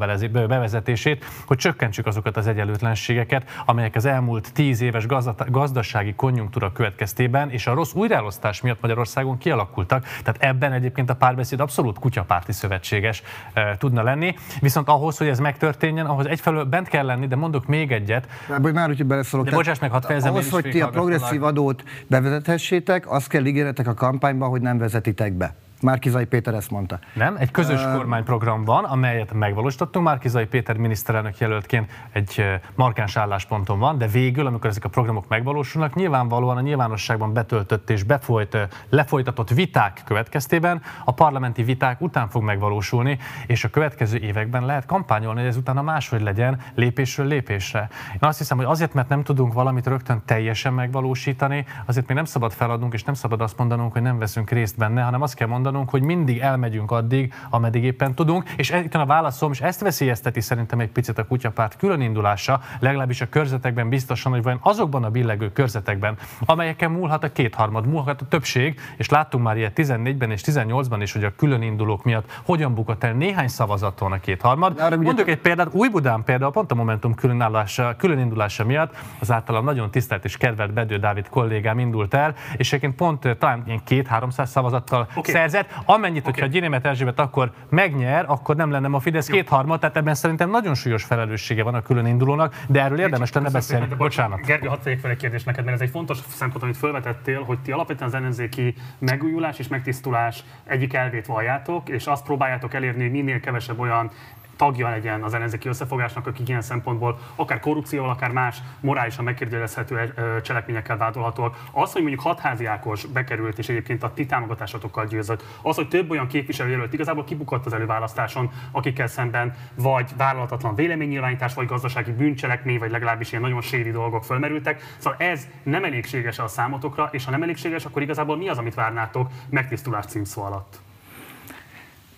hogy csökkentsük azokat az egyenlőtlenségeket, amelyek az elmúlt tíz éves gazdasági konjunktúra következtében és a rossz újraelosztás miatt Magyarországon kialakultak. Tehát ebben egyébként a párbeszéd abszolút kutyapárti szövetséges e, tudna lenni. Viszont ahhoz, hogy ez megtörténjen, ahhoz egyfelől bent kell lenni, de mondok még egyet. De, már, hogy beleszólok. De bocsáss meg, hadd fejezem. Ahhoz, hogy ti a progresszív adót bevezethessétek, azt kell ígéretek a kampányban, hogy nem vezetitek be. Márkizai Péter ezt mondta. Nem, egy közös uh, kormányprogram van, amelyet megvalósítottunk. Márkizai Péter miniszterelnök jelöltként egy markáns állásponton van, de végül, amikor ezek a programok megvalósulnak, nyilvánvalóan a nyilvánosságban betöltött és befolyt, lefolytatott viták következtében a parlamenti viták után fog megvalósulni, és a következő években lehet kampányolni, hogy ez utána máshogy legyen lépésről lépésre. Én azt hiszem, hogy azért, mert nem tudunk valamit rögtön teljesen megvalósítani, azért még nem szabad feladnunk, és nem szabad azt mondanunk, hogy nem veszünk részt benne, hanem azt kell mondani, mondanunk, hogy mindig elmegyünk addig, ameddig éppen tudunk, és itt a válaszom, és ezt veszélyezteti szerintem egy picit a kutyapárt indulása, legalábbis a körzetekben biztosan, hogy vajon azokban a billegő körzetekben, amelyeken múlhat a kétharmad, múlhat a többség, és láttunk már ilyet 14-ben és 18-ban is, hogy a indulók miatt hogyan bukott el néhány szavazaton a kétharmad. Mondjuk egy példát, Új-Budán például pont a Momentum különállásra, indulása miatt az általam nagyon tisztelt és kedvelt Bedő Dávid kollégám indult el, és egyébként pont talán ilyen két-háromszáz szavazattal okay. szerzett helyzet. Amennyit, okay. hogyha Gyénémet Erzsébet akkor megnyer, akkor nem lenne a Fidesz kétharmad, tehát ebben szerintem nagyon súlyos felelőssége van a külön indulónak, de erről érdemes lenne beszélni. Bocsánat. Gergő, hadd fel egy kérdést neked, mert ez egy fontos szempont, amit felvetettél, hogy ti alapvetően az ellenzéki megújulás és megtisztulás egyik elvét valljátok, és azt próbáljátok elérni, hogy minél kevesebb olyan tagja legyen az ellenzéki összefogásnak, akik ilyen szempontból akár korrupcióval, akár más morálisan megkérdőjelezhető cselekményekkel vádolhatóak. Az, hogy mondjuk hatházi Ákos bekerült, és egyébként a ti támogatásotokkal győzött, az, hogy több olyan képviselőjelölt igazából kibukott az előválasztáson, akikkel szemben vagy vállalatatlan véleménynyilvánítás, vagy gazdasági bűncselekmény, vagy legalábbis ilyen nagyon séri dolgok fölmerültek. Szóval ez nem elégséges a számotokra, és ha nem elégséges, akkor igazából mi az, amit várnátok megtisztulás címszó alatt?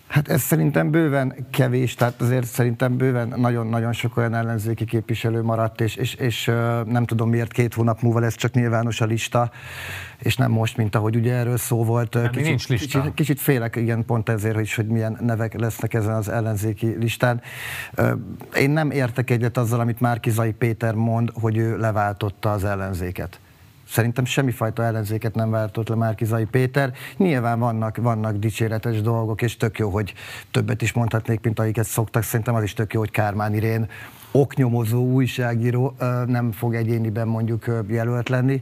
Hát ez szerintem bőven kevés, tehát azért szerintem bőven nagyon-nagyon sok olyan ellenzéki képviselő maradt, és, és, és nem tudom miért két hónap múlva lesz csak nyilvános a lista, és nem most, mint ahogy ugye erről szó volt. Nem, kicsit, nincs lista. Kicsit, kicsit félek, igen, pont ezért, hogy, hogy milyen nevek lesznek ezen az ellenzéki listán. Én nem értek egyet azzal, amit Márkizai Péter mond, hogy ő leváltotta az ellenzéket. Szerintem semmifajta ellenzéket nem váltott le Márkizai Péter. Nyilván vannak, vannak dicséretes dolgok, és tök jó, hogy többet is mondhatnék, mint amiket szoktak. Szerintem az is tök jó, hogy Kármán Irén oknyomozó újságíró nem fog egyéniben mondjuk jelölt lenni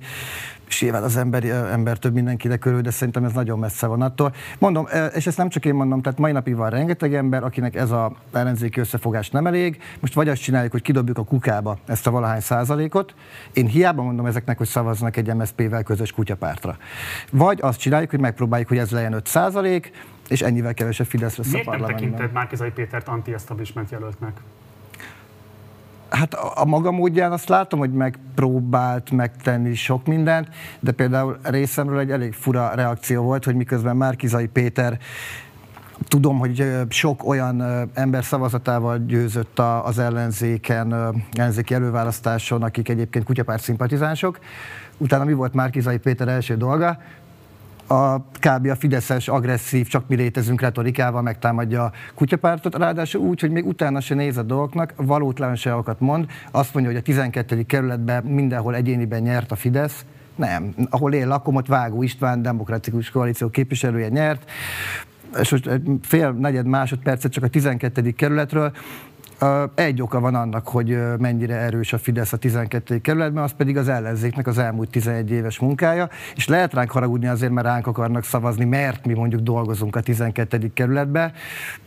és nyilván az ember, ember több mindenkinek körül, de szerintem ez nagyon messze van attól. Mondom, és ezt nem csak én mondom, tehát mai napig van rengeteg ember, akinek ez a ellenzéki összefogás nem elég. Most vagy azt csináljuk, hogy kidobjuk a kukába ezt a valahány százalékot. Én hiába mondom ezeknek, hogy szavaznak egy MSZP-vel közös kutyapártra. Vagy azt csináljuk, hogy megpróbáljuk, hogy ez legyen 5 százalék, és ennyivel kevesebb Fidesz lesz Miért a parlamentben. Miért nem tekinted Márkizai Pétert anti-establishment jelöltnek? Hát a, a maga módján azt látom, hogy megpróbált megtenni sok mindent, de például részemről egy elég fura reakció volt, hogy miközben Márkizai Péter Tudom, hogy sok olyan ember szavazatával győzött az ellenzéken, ellenzéki előválasztáson, akik egyébként kutyapárt szimpatizánsok. Utána mi volt Márkizai Péter első dolga? A kb. a fideszes, agresszív, csak mi létezünk retorikával megtámadja a kutyapártot, ráadásul úgy, hogy még utána se néz a dolgoknak, valótlanságokat mond, azt mondja, hogy a 12. kerületben mindenhol egyéniben nyert a Fidesz, nem. Ahol én lakom, ott Vágó István, demokratikus koalíció képviselője nyert, és most fél negyed másodpercet csak a 12. kerületről, egy oka van annak, hogy mennyire erős a Fidesz a 12. kerületben, az pedig az ellenzéknek az elmúlt 11 éves munkája, és lehet ránk haragudni azért, mert ránk akarnak szavazni, mert mi mondjuk dolgozunk a 12. kerületben, Uh,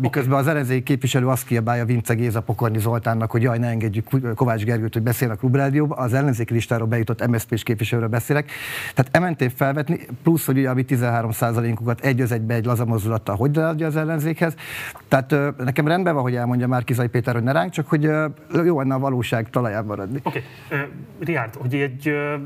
miközben az ellenzéki képviselő azt kiabálja Vince Géza Pokorni Zoltánnak, hogy jaj, ne engedjük Kovács Gergőt, hogy beszélnek Klubrádióba, az ellenzéki listáról bejutott MSZP-s képviselőről beszélek. Tehát ementén felvetni, plusz, hogy ugye a mi 13%-unkat egy az egybe egy laza hogy adja az ellenzékhez. Tehát nekem rendben van, hogy elmondja már Kizai Péter, hogy ne ránk, csak hogy jó lenne a valóság talaján maradni. Oké, okay. uh, Riárd, hogy egy uh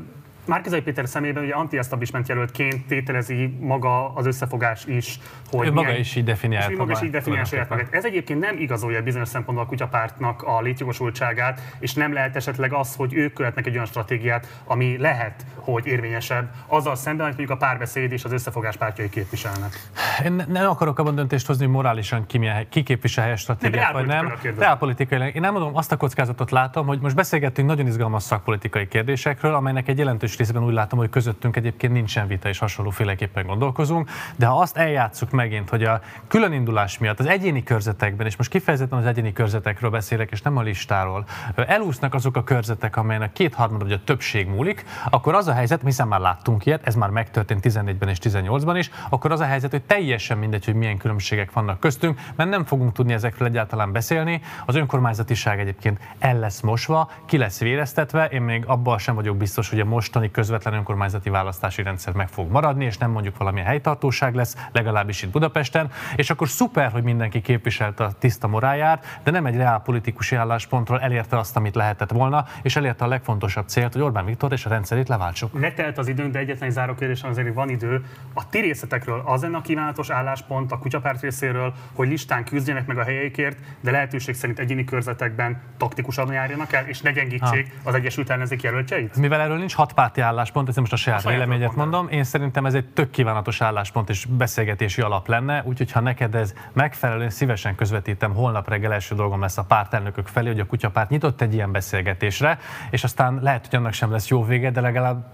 Márkizai Péter szemében ugye anti-establishment jelöltként tételezi maga az összefogás is, hogy ő maga is így definiálta. És maga is így definiál saját magát. Ez egyébként nem igazolja bizonyos szempontból a kutyapártnak a létjogosultságát, és nem lehet esetleg az, hogy ők követnek egy olyan stratégiát, ami lehet, hogy érvényesebb, azzal szemben, hogy mondjuk a párbeszéd és az összefogás pártjai képviselnek. Én nem akarok abban döntést hozni, hogy morálisan ki, milyen, ki képvisel helyes stratégiát, vagy nem. Reálpolitikailag. Én nem mondom, azt a kockázatot látom, hogy most beszélgettünk nagyon izgalmas szakpolitikai kérdésekről, amelynek egy jelentős részben úgy látom, hogy közöttünk egyébként nincsen vita és hasonlóféleképpen gondolkozunk, de ha azt eljátszuk megint, hogy a különindulás miatt az egyéni körzetekben, és most kifejezetten az egyéni körzetekről beszélek, és nem a listáról, elúsznak azok a körzetek, amelynek kétharmad vagy a többség múlik, akkor az a helyzet, hiszen már láttunk ilyet, ez már megtörtént 14-ben és 18-ban is, akkor az a helyzet, hogy teljesen mindegy, hogy milyen különbségek vannak köztünk, mert nem fogunk tudni ezekről egyáltalán beszélni. Az önkormányzatiság egyébként el lesz mosva, ki lesz véreztetve, én még abban sem vagyok biztos, hogy a mostani közvetlen önkormányzati választási rendszer meg fog maradni, és nem mondjuk valami helytartóság lesz, legalábbis itt Budapesten, és akkor szuper, hogy mindenki képviselte a tiszta moráját, de nem egy reál politikusi álláspontról elérte azt, amit lehetett volna, és elérte a legfontosabb célt, hogy Orbán Viktor és a rendszerét leváltsuk. Letelt az időn, de egyetlen záró kérdés azért van idő. A ti részletekről az lenne a kívánatos álláspont a kutyapárt részéről, hogy listán küzdjenek meg a helyeikért, de lehetőség szerint egyéni körzetekben taktikusan járjanak el, és ne gyengítsék ha. az Egyesült Ellenzék jelöltjeit? Mivel erről nincs hat párti álláspont, ez most a saját véleményet mondom, én szerintem ez egy tök kívánatos álláspont és beszélgetési alap lenne, úgyhogy ha neked ez megfelelően szívesen közvetítem, holnap reggel első dolgom lesz a pártelnökök felé, hogy a kutyapárt nyitott egy ilyen beszélgetésre, és aztán lehet, hogy annak sem lesz jó vége, de legalább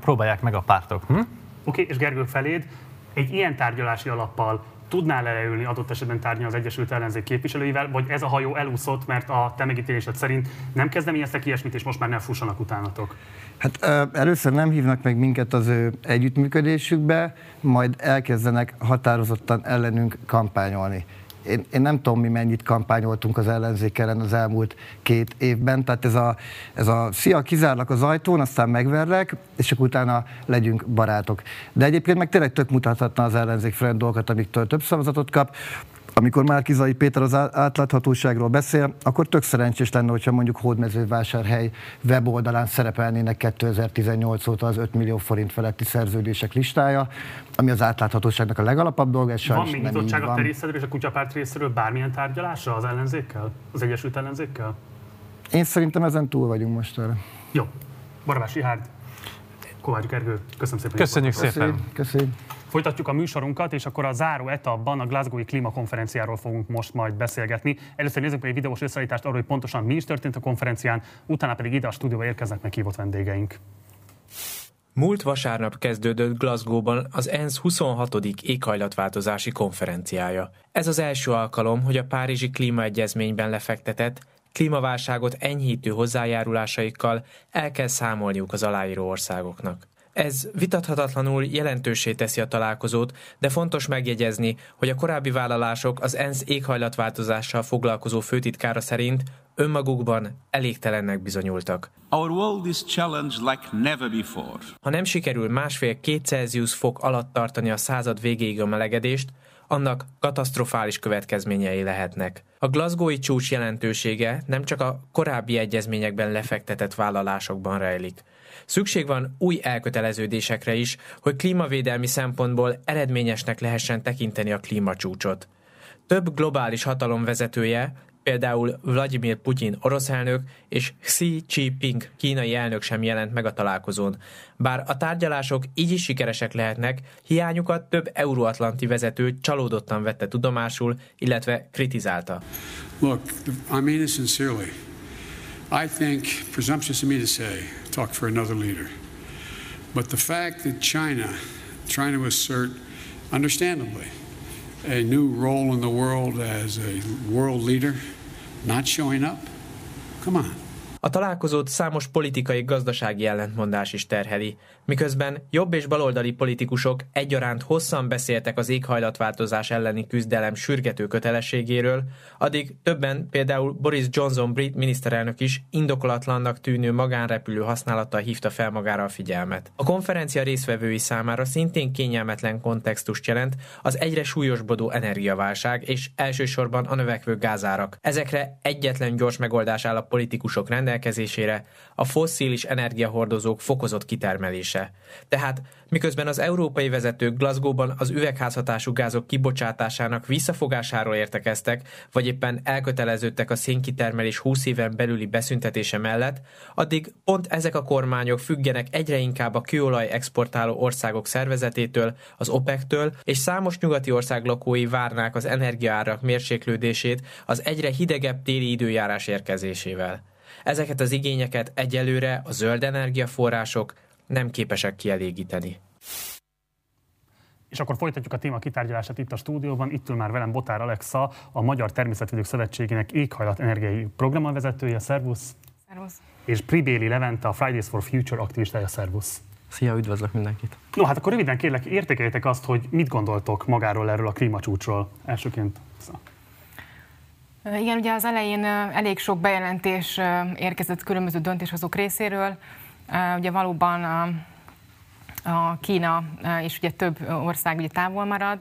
próbálják meg a pártok. Hm? Oké, okay, és Gergő feléd, egy ilyen tárgyalási alappal tudnál leülni adott esetben tárgyalni az Egyesült Ellenzék képviselőivel, vagy ez a hajó elúszott, mert a te megítélésed szerint nem kezdeményeztek ilyesmit, és most már nem fussanak utánatok? Hát először nem hívnak meg minket az ő együttműködésükbe, majd elkezdenek határozottan ellenünk kampányolni. Én, én nem tudom, mi mennyit kampányoltunk az ellenzék ellen az elmúlt két évben, tehát ez a, ez a szia, kizárlak az ajtón, aztán megverlek, és akkor utána legyünk barátok. De egyébként meg tényleg tök mutathatna az ellenzék friend dolgokat, amiktől több szavazatot kap amikor már Kizai Péter az átláthatóságról beszél, akkor tök szerencsés lenne, hogyha mondjuk Hódmezővásárhely weboldalán szerepelnének 2018 óta az 5 millió forint feletti szerződések listája, ami az átláthatóságnak a legalapabb dolga. És van még nyitottság a te részedről és a kutyapárt részéről bármilyen tárgyalásra az ellenzékkel? Az Egyesült Ellenzékkel? Én szerintem ezen túl vagyunk most erre. Jó. Barabás Rihárd, Kovács Gergő, köszönöm szépen. Köszönjük szépen. Köszönjük. Köszönjük. Folytatjuk a műsorunkat, és akkor a záró etapban a Glasgowi klímakonferenciáról fogunk most majd beszélgetni. Először nézzük meg egy videós összeállítást arról, hogy pontosan mi is történt a konferencián, utána pedig ide a stúdióba érkeznek meg hívott vendégeink. Múlt vasárnap kezdődött Glasgow-ban az ENSZ 26. éghajlatváltozási konferenciája. Ez az első alkalom, hogy a Párizsi klímaegyezményben lefektetett klímaválságot enyhítő hozzájárulásaikkal el kell számolniuk az aláíró országoknak. Ez vitathatatlanul jelentősé teszi a találkozót, de fontos megjegyezni, hogy a korábbi vállalások az ENSZ éghajlatváltozással foglalkozó főtitkára szerint önmagukban elégtelennek bizonyultak. Our world is challenged like never before. Ha nem sikerül másfél-két Celsius fok alatt tartani a század végéig a melegedést, annak katasztrofális következményei lehetnek. A Glasgowi csúcs jelentősége nem csak a korábbi egyezményekben lefektetett vállalásokban rejlik. Szükség van új elköteleződésekre is, hogy klímavédelmi szempontból eredményesnek lehessen tekinteni a klímacsúcsot. Több globális hatalom vezetője, például Vladimir Putyin orosz elnök és Xi Jinping kínai elnök sem jelent meg a találkozón. Bár a tárgyalások így is sikeresek lehetnek, hiányukat több euróatlanti vezető csalódottan vette tudomásul, illetve kritizálta. Look, I mean it sincerely. I think, presumptuous of me to say, talk for another leader. But the fact that China, trying to assert, understandably, a new role in the world as a world leader, not showing up, come on. A találkozót számos politikai-gazdasági ellentmondás is terheli, miközben jobb és baloldali politikusok egyaránt hosszan beszéltek az éghajlatváltozás elleni küzdelem sürgető kötelességéről, addig többen, például Boris Johnson brit miniszterelnök is indokolatlannak tűnő magánrepülő használattal hívta fel magára a figyelmet. A konferencia résztvevői számára szintén kényelmetlen kontextust jelent az egyre súlyosbodó energiaválság és elsősorban a növekvő gázárak. Ezekre egyetlen gyors megoldás áll a politikusok rendelkezésére, a fosszilis energiahordozók fokozott kitermelése. Tehát miközben az európai vezetők Glasgow-ban az üvegházhatású gázok kibocsátásának visszafogásáról értekeztek, vagy éppen elköteleződtek a szénkitermelés 20 éven belüli beszüntetése mellett, addig pont ezek a kormányok függenek egyre inkább a kőolaj exportáló országok szervezetétől, az OPEC-től, és számos nyugati ország lakói várnák az energiaárak mérséklődését az egyre hidegebb téli időjárás érkezésével. Ezeket az igényeket egyelőre a zöld energiaforrások nem képesek kielégíteni. És akkor folytatjuk a téma kitárgyalását itt a stúdióban. Itt ül már velem Botár Alexa, a Magyar Természetvédők Szövetségének éghajlat energiai vezetője. Szervusz! Szervusz! És Pribéli Levente, a Fridays for Future aktivistája. Szervusz! Szia, üdvözlök mindenkit! No, hát akkor röviden kérlek, értékeljétek azt, hogy mit gondoltok magáról erről a klímacsúcsról elsőként. Igen, ugye az elején elég sok bejelentés érkezett különböző döntéshozók részéről. Ugye valóban a, a Kína és ugye több ország ugye távol marad,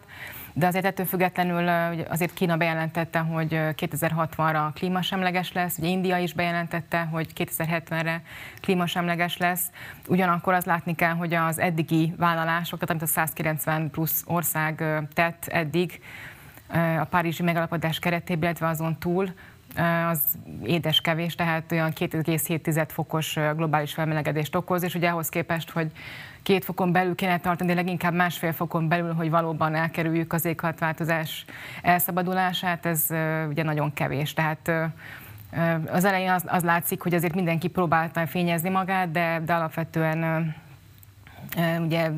de azért ettől függetlenül azért Kína bejelentette, hogy 2060-ra klímasemleges lesz, ugye India is bejelentette, hogy 2070-re klímasemleges lesz. Ugyanakkor az látni kell, hogy az eddigi vállalások, amit a 190 plusz ország tett eddig, a Párizsi megalapodás keretében, illetve azon túl, az édes kevés, tehát olyan 2,7 fokos globális felmelegedést okoz, és ugye ahhoz képest, hogy két fokon belül kéne tartani, de leginkább másfél fokon belül, hogy valóban elkerüljük az éghajlatváltozás elszabadulását, ez ugye nagyon kevés. Tehát az elején az, az látszik, hogy azért mindenki próbálta fényezni magát, de, de alapvetően ugye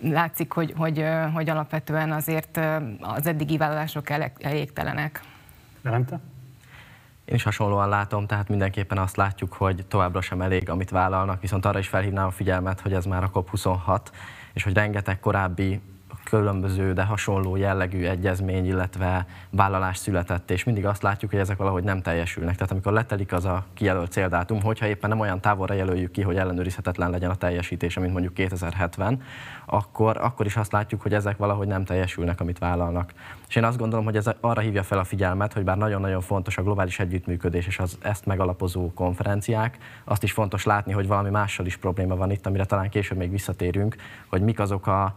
látszik, hogy, hogy, hogy alapvetően azért az eddigi vállalások elégtelenek. Levente? Én is hasonlóan látom, tehát mindenképpen azt látjuk, hogy továbbra sem elég, amit vállalnak, viszont arra is felhívnám a figyelmet, hogy ez már a COP26, és hogy rengeteg korábbi különböző, de hasonló jellegű egyezmény, illetve vállalás született, és mindig azt látjuk, hogy ezek valahogy nem teljesülnek. Tehát amikor letelik az a kijelölt céldátum, hogyha éppen nem olyan távolra jelöljük ki, hogy ellenőrizhetetlen legyen a teljesítése, mint mondjuk 2070, akkor, akkor is azt látjuk, hogy ezek valahogy nem teljesülnek, amit vállalnak. És én azt gondolom, hogy ez arra hívja fel a figyelmet, hogy bár nagyon-nagyon fontos a globális együttműködés és az ezt megalapozó konferenciák, azt is fontos látni, hogy valami mással is probléma van itt, amire talán később még visszatérünk, hogy mik azok a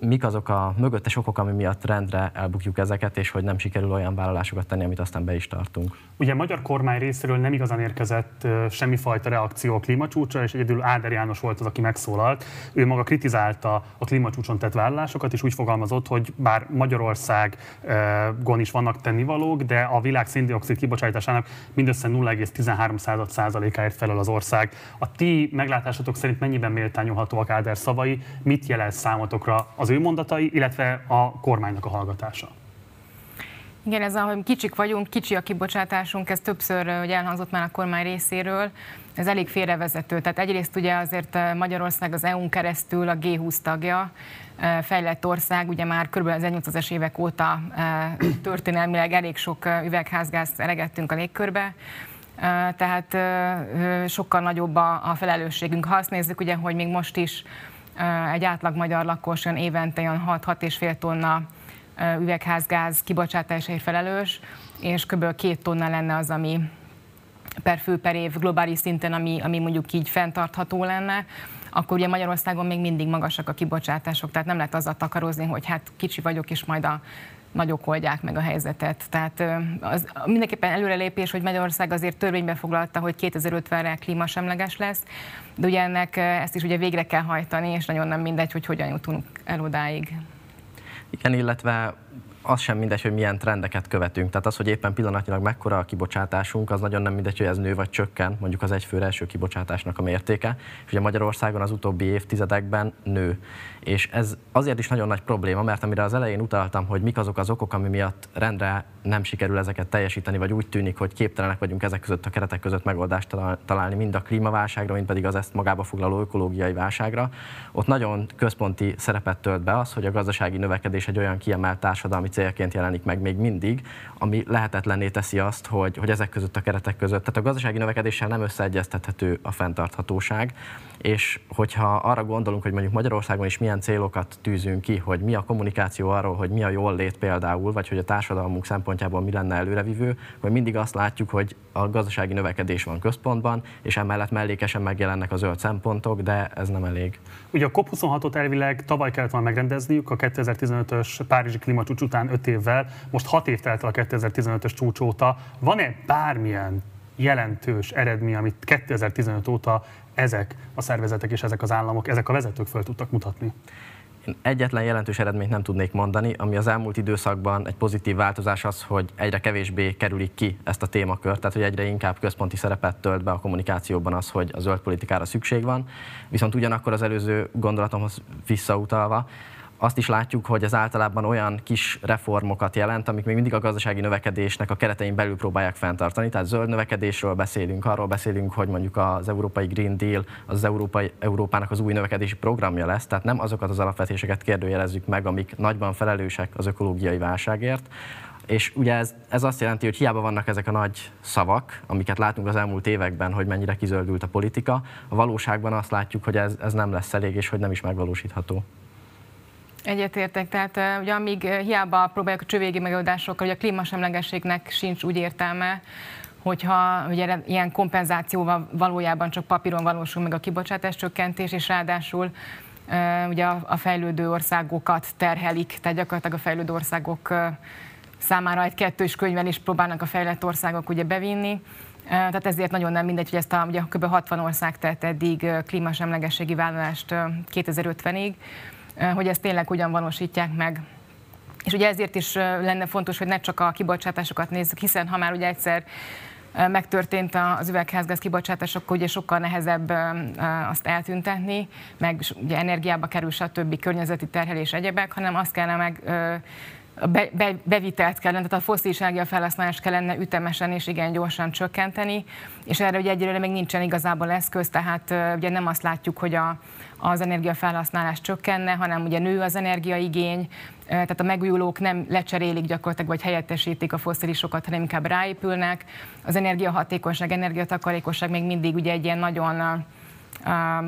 mik azok a mögöttes okok, ami miatt rendre elbukjuk ezeket, és hogy nem sikerül olyan vállalásokat tenni, amit aztán be is tartunk. Ugye a magyar kormány részéről nem igazán érkezett semmifajta reakció a klímacsúcsra, és egyedül Áder János volt az, aki megszólalt. Ő maga kritizálta a klímacsúcson tett vállalásokat, és úgy fogalmazott, hogy bár Magyarországon is vannak tennivalók, de a világ széndiokszid kibocsátásának mindössze 0,13%-áért felel az ország. A ti meglátásotok szerint mennyiben méltányolhatóak Áder szavai, mit jelent számotokra az az ő mondatai, illetve a kormánynak a hallgatása. Igen, ez a, hogy kicsik vagyunk, kicsi a kibocsátásunk, ez többször hogy elhangzott már a kormány részéről, ez elég félrevezető. Tehát egyrészt ugye azért Magyarország az EU-n keresztül a G20 tagja, fejlett ország, ugye már kb. az 1800-es évek óta történelmileg elég sok üvegházgázt elegettünk a légkörbe, tehát sokkal nagyobb a felelősségünk. Ha azt nézzük, ugye, hogy még most is egy átlag magyar lakos olyan évente olyan 6-6,5 tonna üvegházgáz kibocsátásai felelős, és kb. két tonna lenne az, ami per fő per év globális szinten, ami, ami mondjuk így fenntartható lenne, akkor ugye Magyarországon még mindig magasak a kibocsátások, tehát nem lehet azzal takarozni, hogy hát kicsi vagyok, és majd a nagyok oldják meg a helyzetet. Tehát az mindenképpen előrelépés, hogy Magyarország azért törvénybe foglalta, hogy 2050-re klímasemleges lesz, de ugye ennek ezt is ugye végre kell hajtani, és nagyon nem mindegy, hogy hogyan jutunk el odáig. Igen, illetve az sem mindegy, hogy milyen trendeket követünk. Tehát az, hogy éppen pillanatnyilag mekkora a kibocsátásunk, az nagyon nem mindegy, hogy ez nő vagy csökken, mondjuk az egyfőre első kibocsátásnak a mértéke. És ugye Magyarországon az utóbbi évtizedekben nő. És ez azért is nagyon nagy probléma, mert amire az elején utaltam, hogy mik azok az okok, ami miatt rendre nem sikerül ezeket teljesíteni, vagy úgy tűnik, hogy képtelenek vagyunk ezek között a keretek között megoldást találni mind a klímaválságra, mind pedig az ezt magába foglaló ökológiai válságra. Ott nagyon központi szerepet tölt be az, hogy a gazdasági növekedés egy olyan kiemelt társadalmi célként jelenik meg még mindig, ami lehetetlenné teszi azt, hogy, hogy ezek között a keretek között, tehát a gazdasági növekedéssel nem összeegyeztethető a fenntarthatóság, és hogyha arra gondolunk, hogy mondjuk Magyarországon is milyen célokat tűzünk ki, hogy mi a kommunikáció arról, hogy mi a jól lét például, vagy hogy a társadalmunk szempontjából mi lenne előrevívő, hogy mindig azt látjuk, hogy a gazdasági növekedés van központban, és emellett mellékesen megjelennek a zöld szempontok, de ez nem elég. Ugye a COP26-ot elvileg tavaly kellett volna megrendezniük, a 2015-ös Párizsi klímacsúcs után 5 évvel, most 6 év telt a 2015-ös csúcs óta. Van-e bármilyen jelentős eredmény, amit 2015 óta ezek a szervezetek és ezek az államok, ezek a vezetők föl tudtak mutatni? Én egyetlen jelentős eredményt nem tudnék mondani, ami az elmúlt időszakban egy pozitív változás az, hogy egyre kevésbé kerülik ki ezt a témakört, tehát hogy egyre inkább központi szerepet tölt be a kommunikációban az, hogy a zöld politikára szükség van. Viszont ugyanakkor az előző gondolatomhoz visszautalva, azt is látjuk, hogy ez általában olyan kis reformokat jelent, amik még mindig a gazdasági növekedésnek a keretein belül próbálják fenntartani. Tehát zöld növekedésről beszélünk, arról beszélünk, hogy mondjuk az Európai Green Deal az, Európai, Európának az új növekedési programja lesz, tehát nem azokat az alapvetéseket kérdőjelezzük meg, amik nagyban felelősek az ökológiai válságért, és ugye ez, ez azt jelenti, hogy hiába vannak ezek a nagy szavak, amiket látunk az elmúlt években, hogy mennyire kizöldült a politika, a valóságban azt látjuk, hogy ez, ez nem lesz elég, és hogy nem is megvalósítható. Egyetértek, tehát ugye amíg hiába próbáljuk a csövégi megoldásokkal, hogy a klímasemlegességnek sincs úgy értelme, hogyha ugye ilyen kompenzációval valójában csak papíron valósul meg a kibocsátás csökkentés, és ráadásul ugye a fejlődő országokat terhelik, tehát gyakorlatilag a fejlődő országok számára egy kettős könyvvel is próbálnak a fejlett országok ugye bevinni. Tehát ezért nagyon nem mindegy, hogy ezt a ugye kb. 60 ország tett eddig klímasemlegességi vállalást 2050-ig, hogy ezt tényleg hogyan valósítják meg. És ugye ezért is lenne fontos, hogy ne csak a kibocsátásokat nézzük, hiszen ha már ugye egyszer megtörtént az üvegházgáz kibocsátás, akkor ugye sokkal nehezebb azt eltüntetni, meg ugye energiába kerül, stb. környezeti terhelés egyebek, hanem azt kellene meg be, be, bevitelt kellene, tehát a foszilis felhasználást kellene ütemesen és igen gyorsan csökkenteni, és erre ugye egyelőre még nincsen igazából eszköz, tehát ugye nem azt látjuk, hogy a, az energiafelhasználás csökkenne, hanem ugye nő az energiaigény, tehát a megújulók nem lecserélik gyakorlatilag, vagy helyettesítik a foszilisokat, hanem inkább ráépülnek. Az energiahatékonyság, energiatakarékosság még mindig ugye egy ilyen nagyon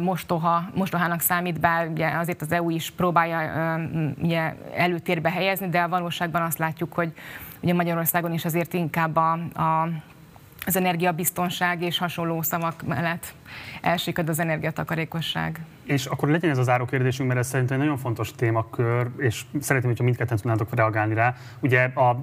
mostoha, mostohának számít, bár ugye azért az EU is próbálja ugye előtérbe helyezni, de a valóságban azt látjuk, hogy ugye Magyarországon is azért inkább a, a az energiabiztonság és hasonló szavak mellett elsikad az energiatakarékosság. És akkor legyen ez az záró kérdésünk, mert ez szerintem egy nagyon fontos témakör, és szeretném, hogyha mindketten tudnátok reagálni rá. Ugye a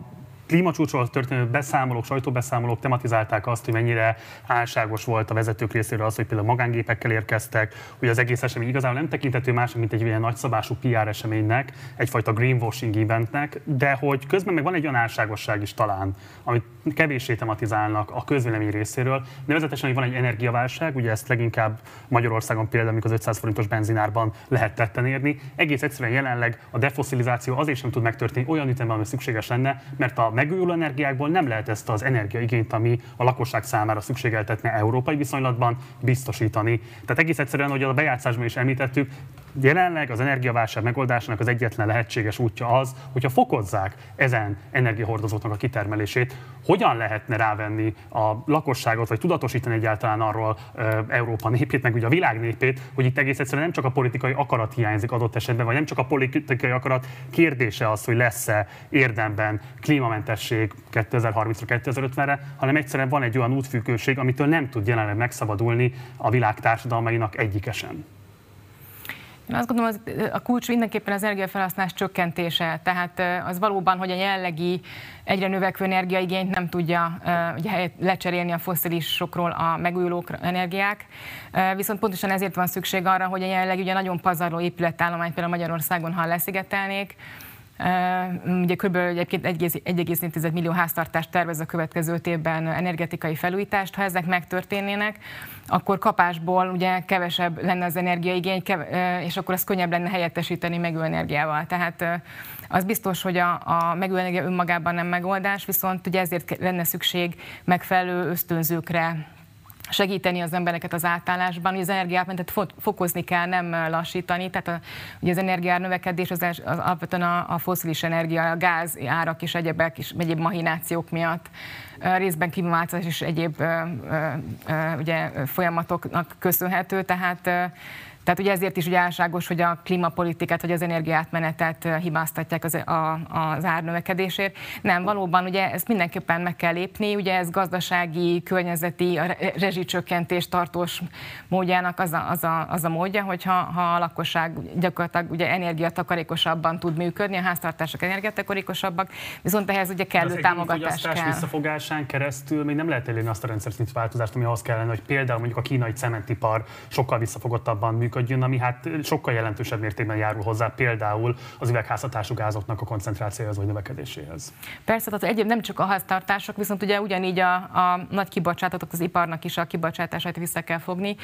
klímacsúcsról történő beszámolók, sajtóbeszámolók tematizálták azt, hogy mennyire álságos volt a vezetők részéről az, hogy például magángépekkel érkeztek, hogy az egész esemény igazából nem tekintető más, mint egy ilyen nagyszabású PR eseménynek, egyfajta greenwashing eventnek, de hogy közben meg van egy olyan álságosság is talán, amit kevéssé tematizálnak a közvélemény részéről. Nevezetesen, hogy van egy energiaválság, ugye ezt leginkább Magyarországon például, amikor az 500 forintos benzinárban lehet tetten érni. Egész egyszerűen jelenleg a defoszilizáció azért sem tud megtörténni olyan ütemben, ami szükséges lenne, mert a megújuló energiákból nem lehet ezt az energiaigényt, ami a lakosság számára szükségeltetne európai viszonylatban biztosítani. Tehát egész egyszerűen, hogy a bejátszásban is említettük, jelenleg az energiaválság megoldásának az egyetlen lehetséges útja az, hogyha fokozzák ezen energiahordozóknak a kitermelését, hogyan lehetne rávenni a lakosságot, vagy tudatosítani egyáltalán arról e, Európa népét, meg ugye a világ népét, hogy itt egész egyszerűen nem csak a politikai akarat hiányzik adott esetben, vagy nem csak a politikai akarat kérdése az, hogy lesz-e érdemben klímamentesség 2030-ra, 2050-re, hanem egyszerűen van egy olyan útfüggőség, amitől nem tud jelenleg megszabadulni a világ társadalmainak egyikesen. Én azt gondolom, hogy a kulcs mindenképpen az energiafelhasználás csökkentése. Tehát az valóban, hogy a jellegi egyre növekvő energiaigényt nem tudja ugye, lecserélni a foszilisokról a megújuló energiák. Viszont pontosan ezért van szükség arra, hogy a jelenleg ugye nagyon pazarló épületállományt például Magyarországon, ha leszigetelnék, Ugye kb. 1,4 millió háztartást tervez a következő évben energetikai felújítást. Ha ezek megtörténnének, akkor kapásból ugye kevesebb lenne az energiaigény, és akkor az könnyebb lenne helyettesíteni megújuló energiával. Tehát az biztos, hogy a, a megújuló energia önmagában nem megoldás, viszont ugye ezért lenne szükség megfelelő ösztönzőkre, segíteni az embereket az átállásban, hogy az energiátmenetet fokozni kell, nem lassítani. Tehát a, ugye az energiár növekedés az, az alapvetően a, a foszilis energia, a gáz árak és egyebek és egyéb mahinációk miatt részben klímaváltozás és egyéb ugye, folyamatoknak köszönhető, tehát tehát ugye ezért is ugye álságos, hogy a klímapolitikát vagy az energiátmenetet hibáztatják az, a, az árnövekedésért. Nem, valóban ugye ezt mindenképpen meg kell lépni, ugye ez gazdasági, környezeti, a rezsicsökkentés tartós módjának az a, az a, az a módja, hogyha ha a lakosság gyakorlatilag ugye energiatakarékosabban tud működni, a háztartások energiatakarékosabbak, viszont ehhez ugye kellő az támogatás kell. visszafogásán keresztül még nem lehet elérni azt a rendszer változást, ami ahhoz kellene, hogy például mondjuk a kínai cementipar sokkal visszafogottabban működik, működjön, ami hát sokkal jelentősebb mértékben járul hozzá például az üvegházhatású gázoknak a koncentrációjához vagy növekedéséhez. Persze, tehát egyéb nem csak a háztartások, viszont ugye ugyanígy a, a nagy kibocsátatok az iparnak is a kibocsátását vissza kell fogni.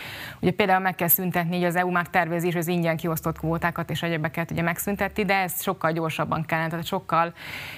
Ugye például meg kell szüntetni, hogy az EU már tervezi is az ingyen kiosztott kvótákat és egyebeket ugye megszüntetti, de ez sokkal gyorsabban kellene, tehát sokkal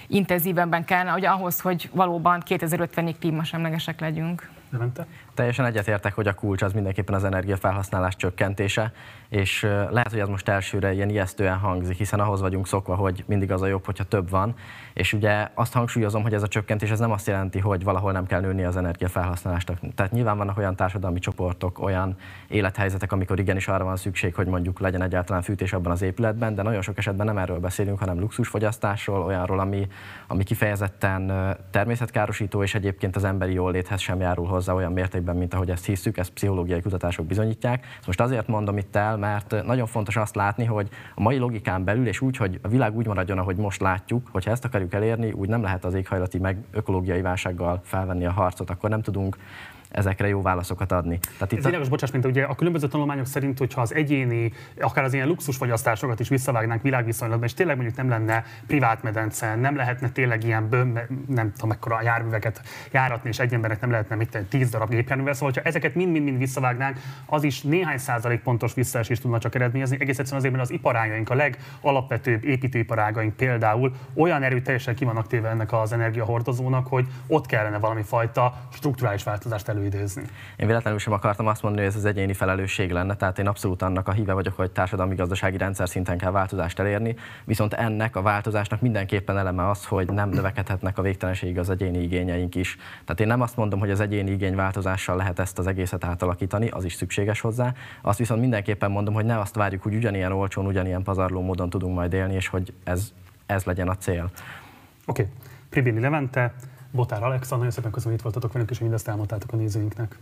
intenzívebben kellene, hogy ahhoz, hogy valóban 2050-ig klímasemlegesek legyünk. Levente? Teljesen egyetértek, hogy a kulcs az mindenképpen az energiafelhasználás csökkentése, és lehet, hogy ez most elsőre ilyen ijesztően hangzik, hiszen ahhoz vagyunk szokva, hogy mindig az a jobb, hogyha több van. És ugye azt hangsúlyozom, hogy ez a csökkentés ez nem azt jelenti, hogy valahol nem kell nőni az energiafelhasználásnak. Tehát nyilván vannak olyan társadalmi csoportok, olyan élethelyzetek, amikor igenis arra van szükség, hogy mondjuk legyen egyáltalán fűtés abban az épületben, de nagyon sok esetben nem erről beszélünk, hanem luxusfogyasztásról, olyanról, ami, ami kifejezetten természetkárosító, és egyébként az emberi jóléthez sem járul hozzá olyan mértékben, mint ahogy ezt hiszük, ezt pszichológiai kutatások bizonyítják. Ezt most azért mondom itt el, mert nagyon fontos azt látni, hogy a mai logikán belül, és úgy, hogy a világ úgy maradjon, ahogy most látjuk, hogyha ezt akarjuk elérni, úgy nem lehet az éghajlati meg ökológiai válsággal felvenni a harcot, akkor nem tudunk ezekre jó válaszokat adni. Tehát itt Ez világos, bocsáss, mint ugye a különböző tanulmányok szerint, hogyha az egyéni, akár az ilyen luxusfogyasztásokat is visszavágnánk világviszonylatban, és tényleg mondjuk nem lenne privát medence, nem lehetne tényleg ilyen bőm, nem tudom, mekkora járműveket járatni, és egy embernek nem lehetne mit tenni, tíz darab gépjárművel. Szóval, ha ezeket mind-mind-mind visszavágnánk, az is néhány százalék pontos visszaesést tudna csak eredményezni. Egész egyszerűen azért, mert az iparágaink, a legalapvetőbb építőiparágaink például olyan erőteljesen ki vannak téve ennek az energiahordozónak, hogy ott kellene valami fajta strukturális változást elő előidézni. Én véletlenül sem akartam azt mondani, hogy ez az egyéni felelősség lenne, tehát én abszolút annak a híve vagyok, hogy társadalmi-gazdasági rendszer szinten kell változást elérni, viszont ennek a változásnak mindenképpen eleme az, hogy nem növekedhetnek a végtelenségig az egyéni igényeink is. Tehát én nem azt mondom, hogy az egyéni igény változással lehet ezt az egészet átalakítani, az is szükséges hozzá. Azt viszont mindenképpen mondom, hogy ne azt várjuk, hogy ugyanilyen olcsón, ugyanilyen pazarló módon tudunk majd élni, és hogy ez, ez legyen a cél. Oké, okay. Pribili Levente, Botár Alexa, nagyon szépen köszönöm, hogy itt voltatok velünk, és mindezt elmondtátok a nézőinknek.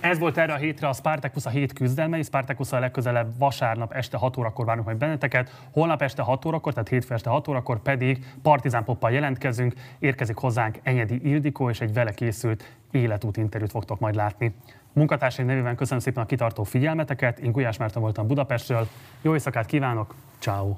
Ez volt erre a hétre a Spartacus a hét küzdelmei. Spartacus a legközelebb vasárnap este 6 órakor várunk majd benneteket. Holnap este 6 órakor, tehát hétfő este 6 órakor pedig Partizán Poppal jelentkezünk. Érkezik hozzánk Enyedi Ildikó, és egy vele készült életút interjút fogtok majd látni. Munkatársaim nevében köszönöm szépen a kitartó figyelmeteket. Én Gulyás Márton voltam Budapestről. Jó éjszakát kívánok, ciao.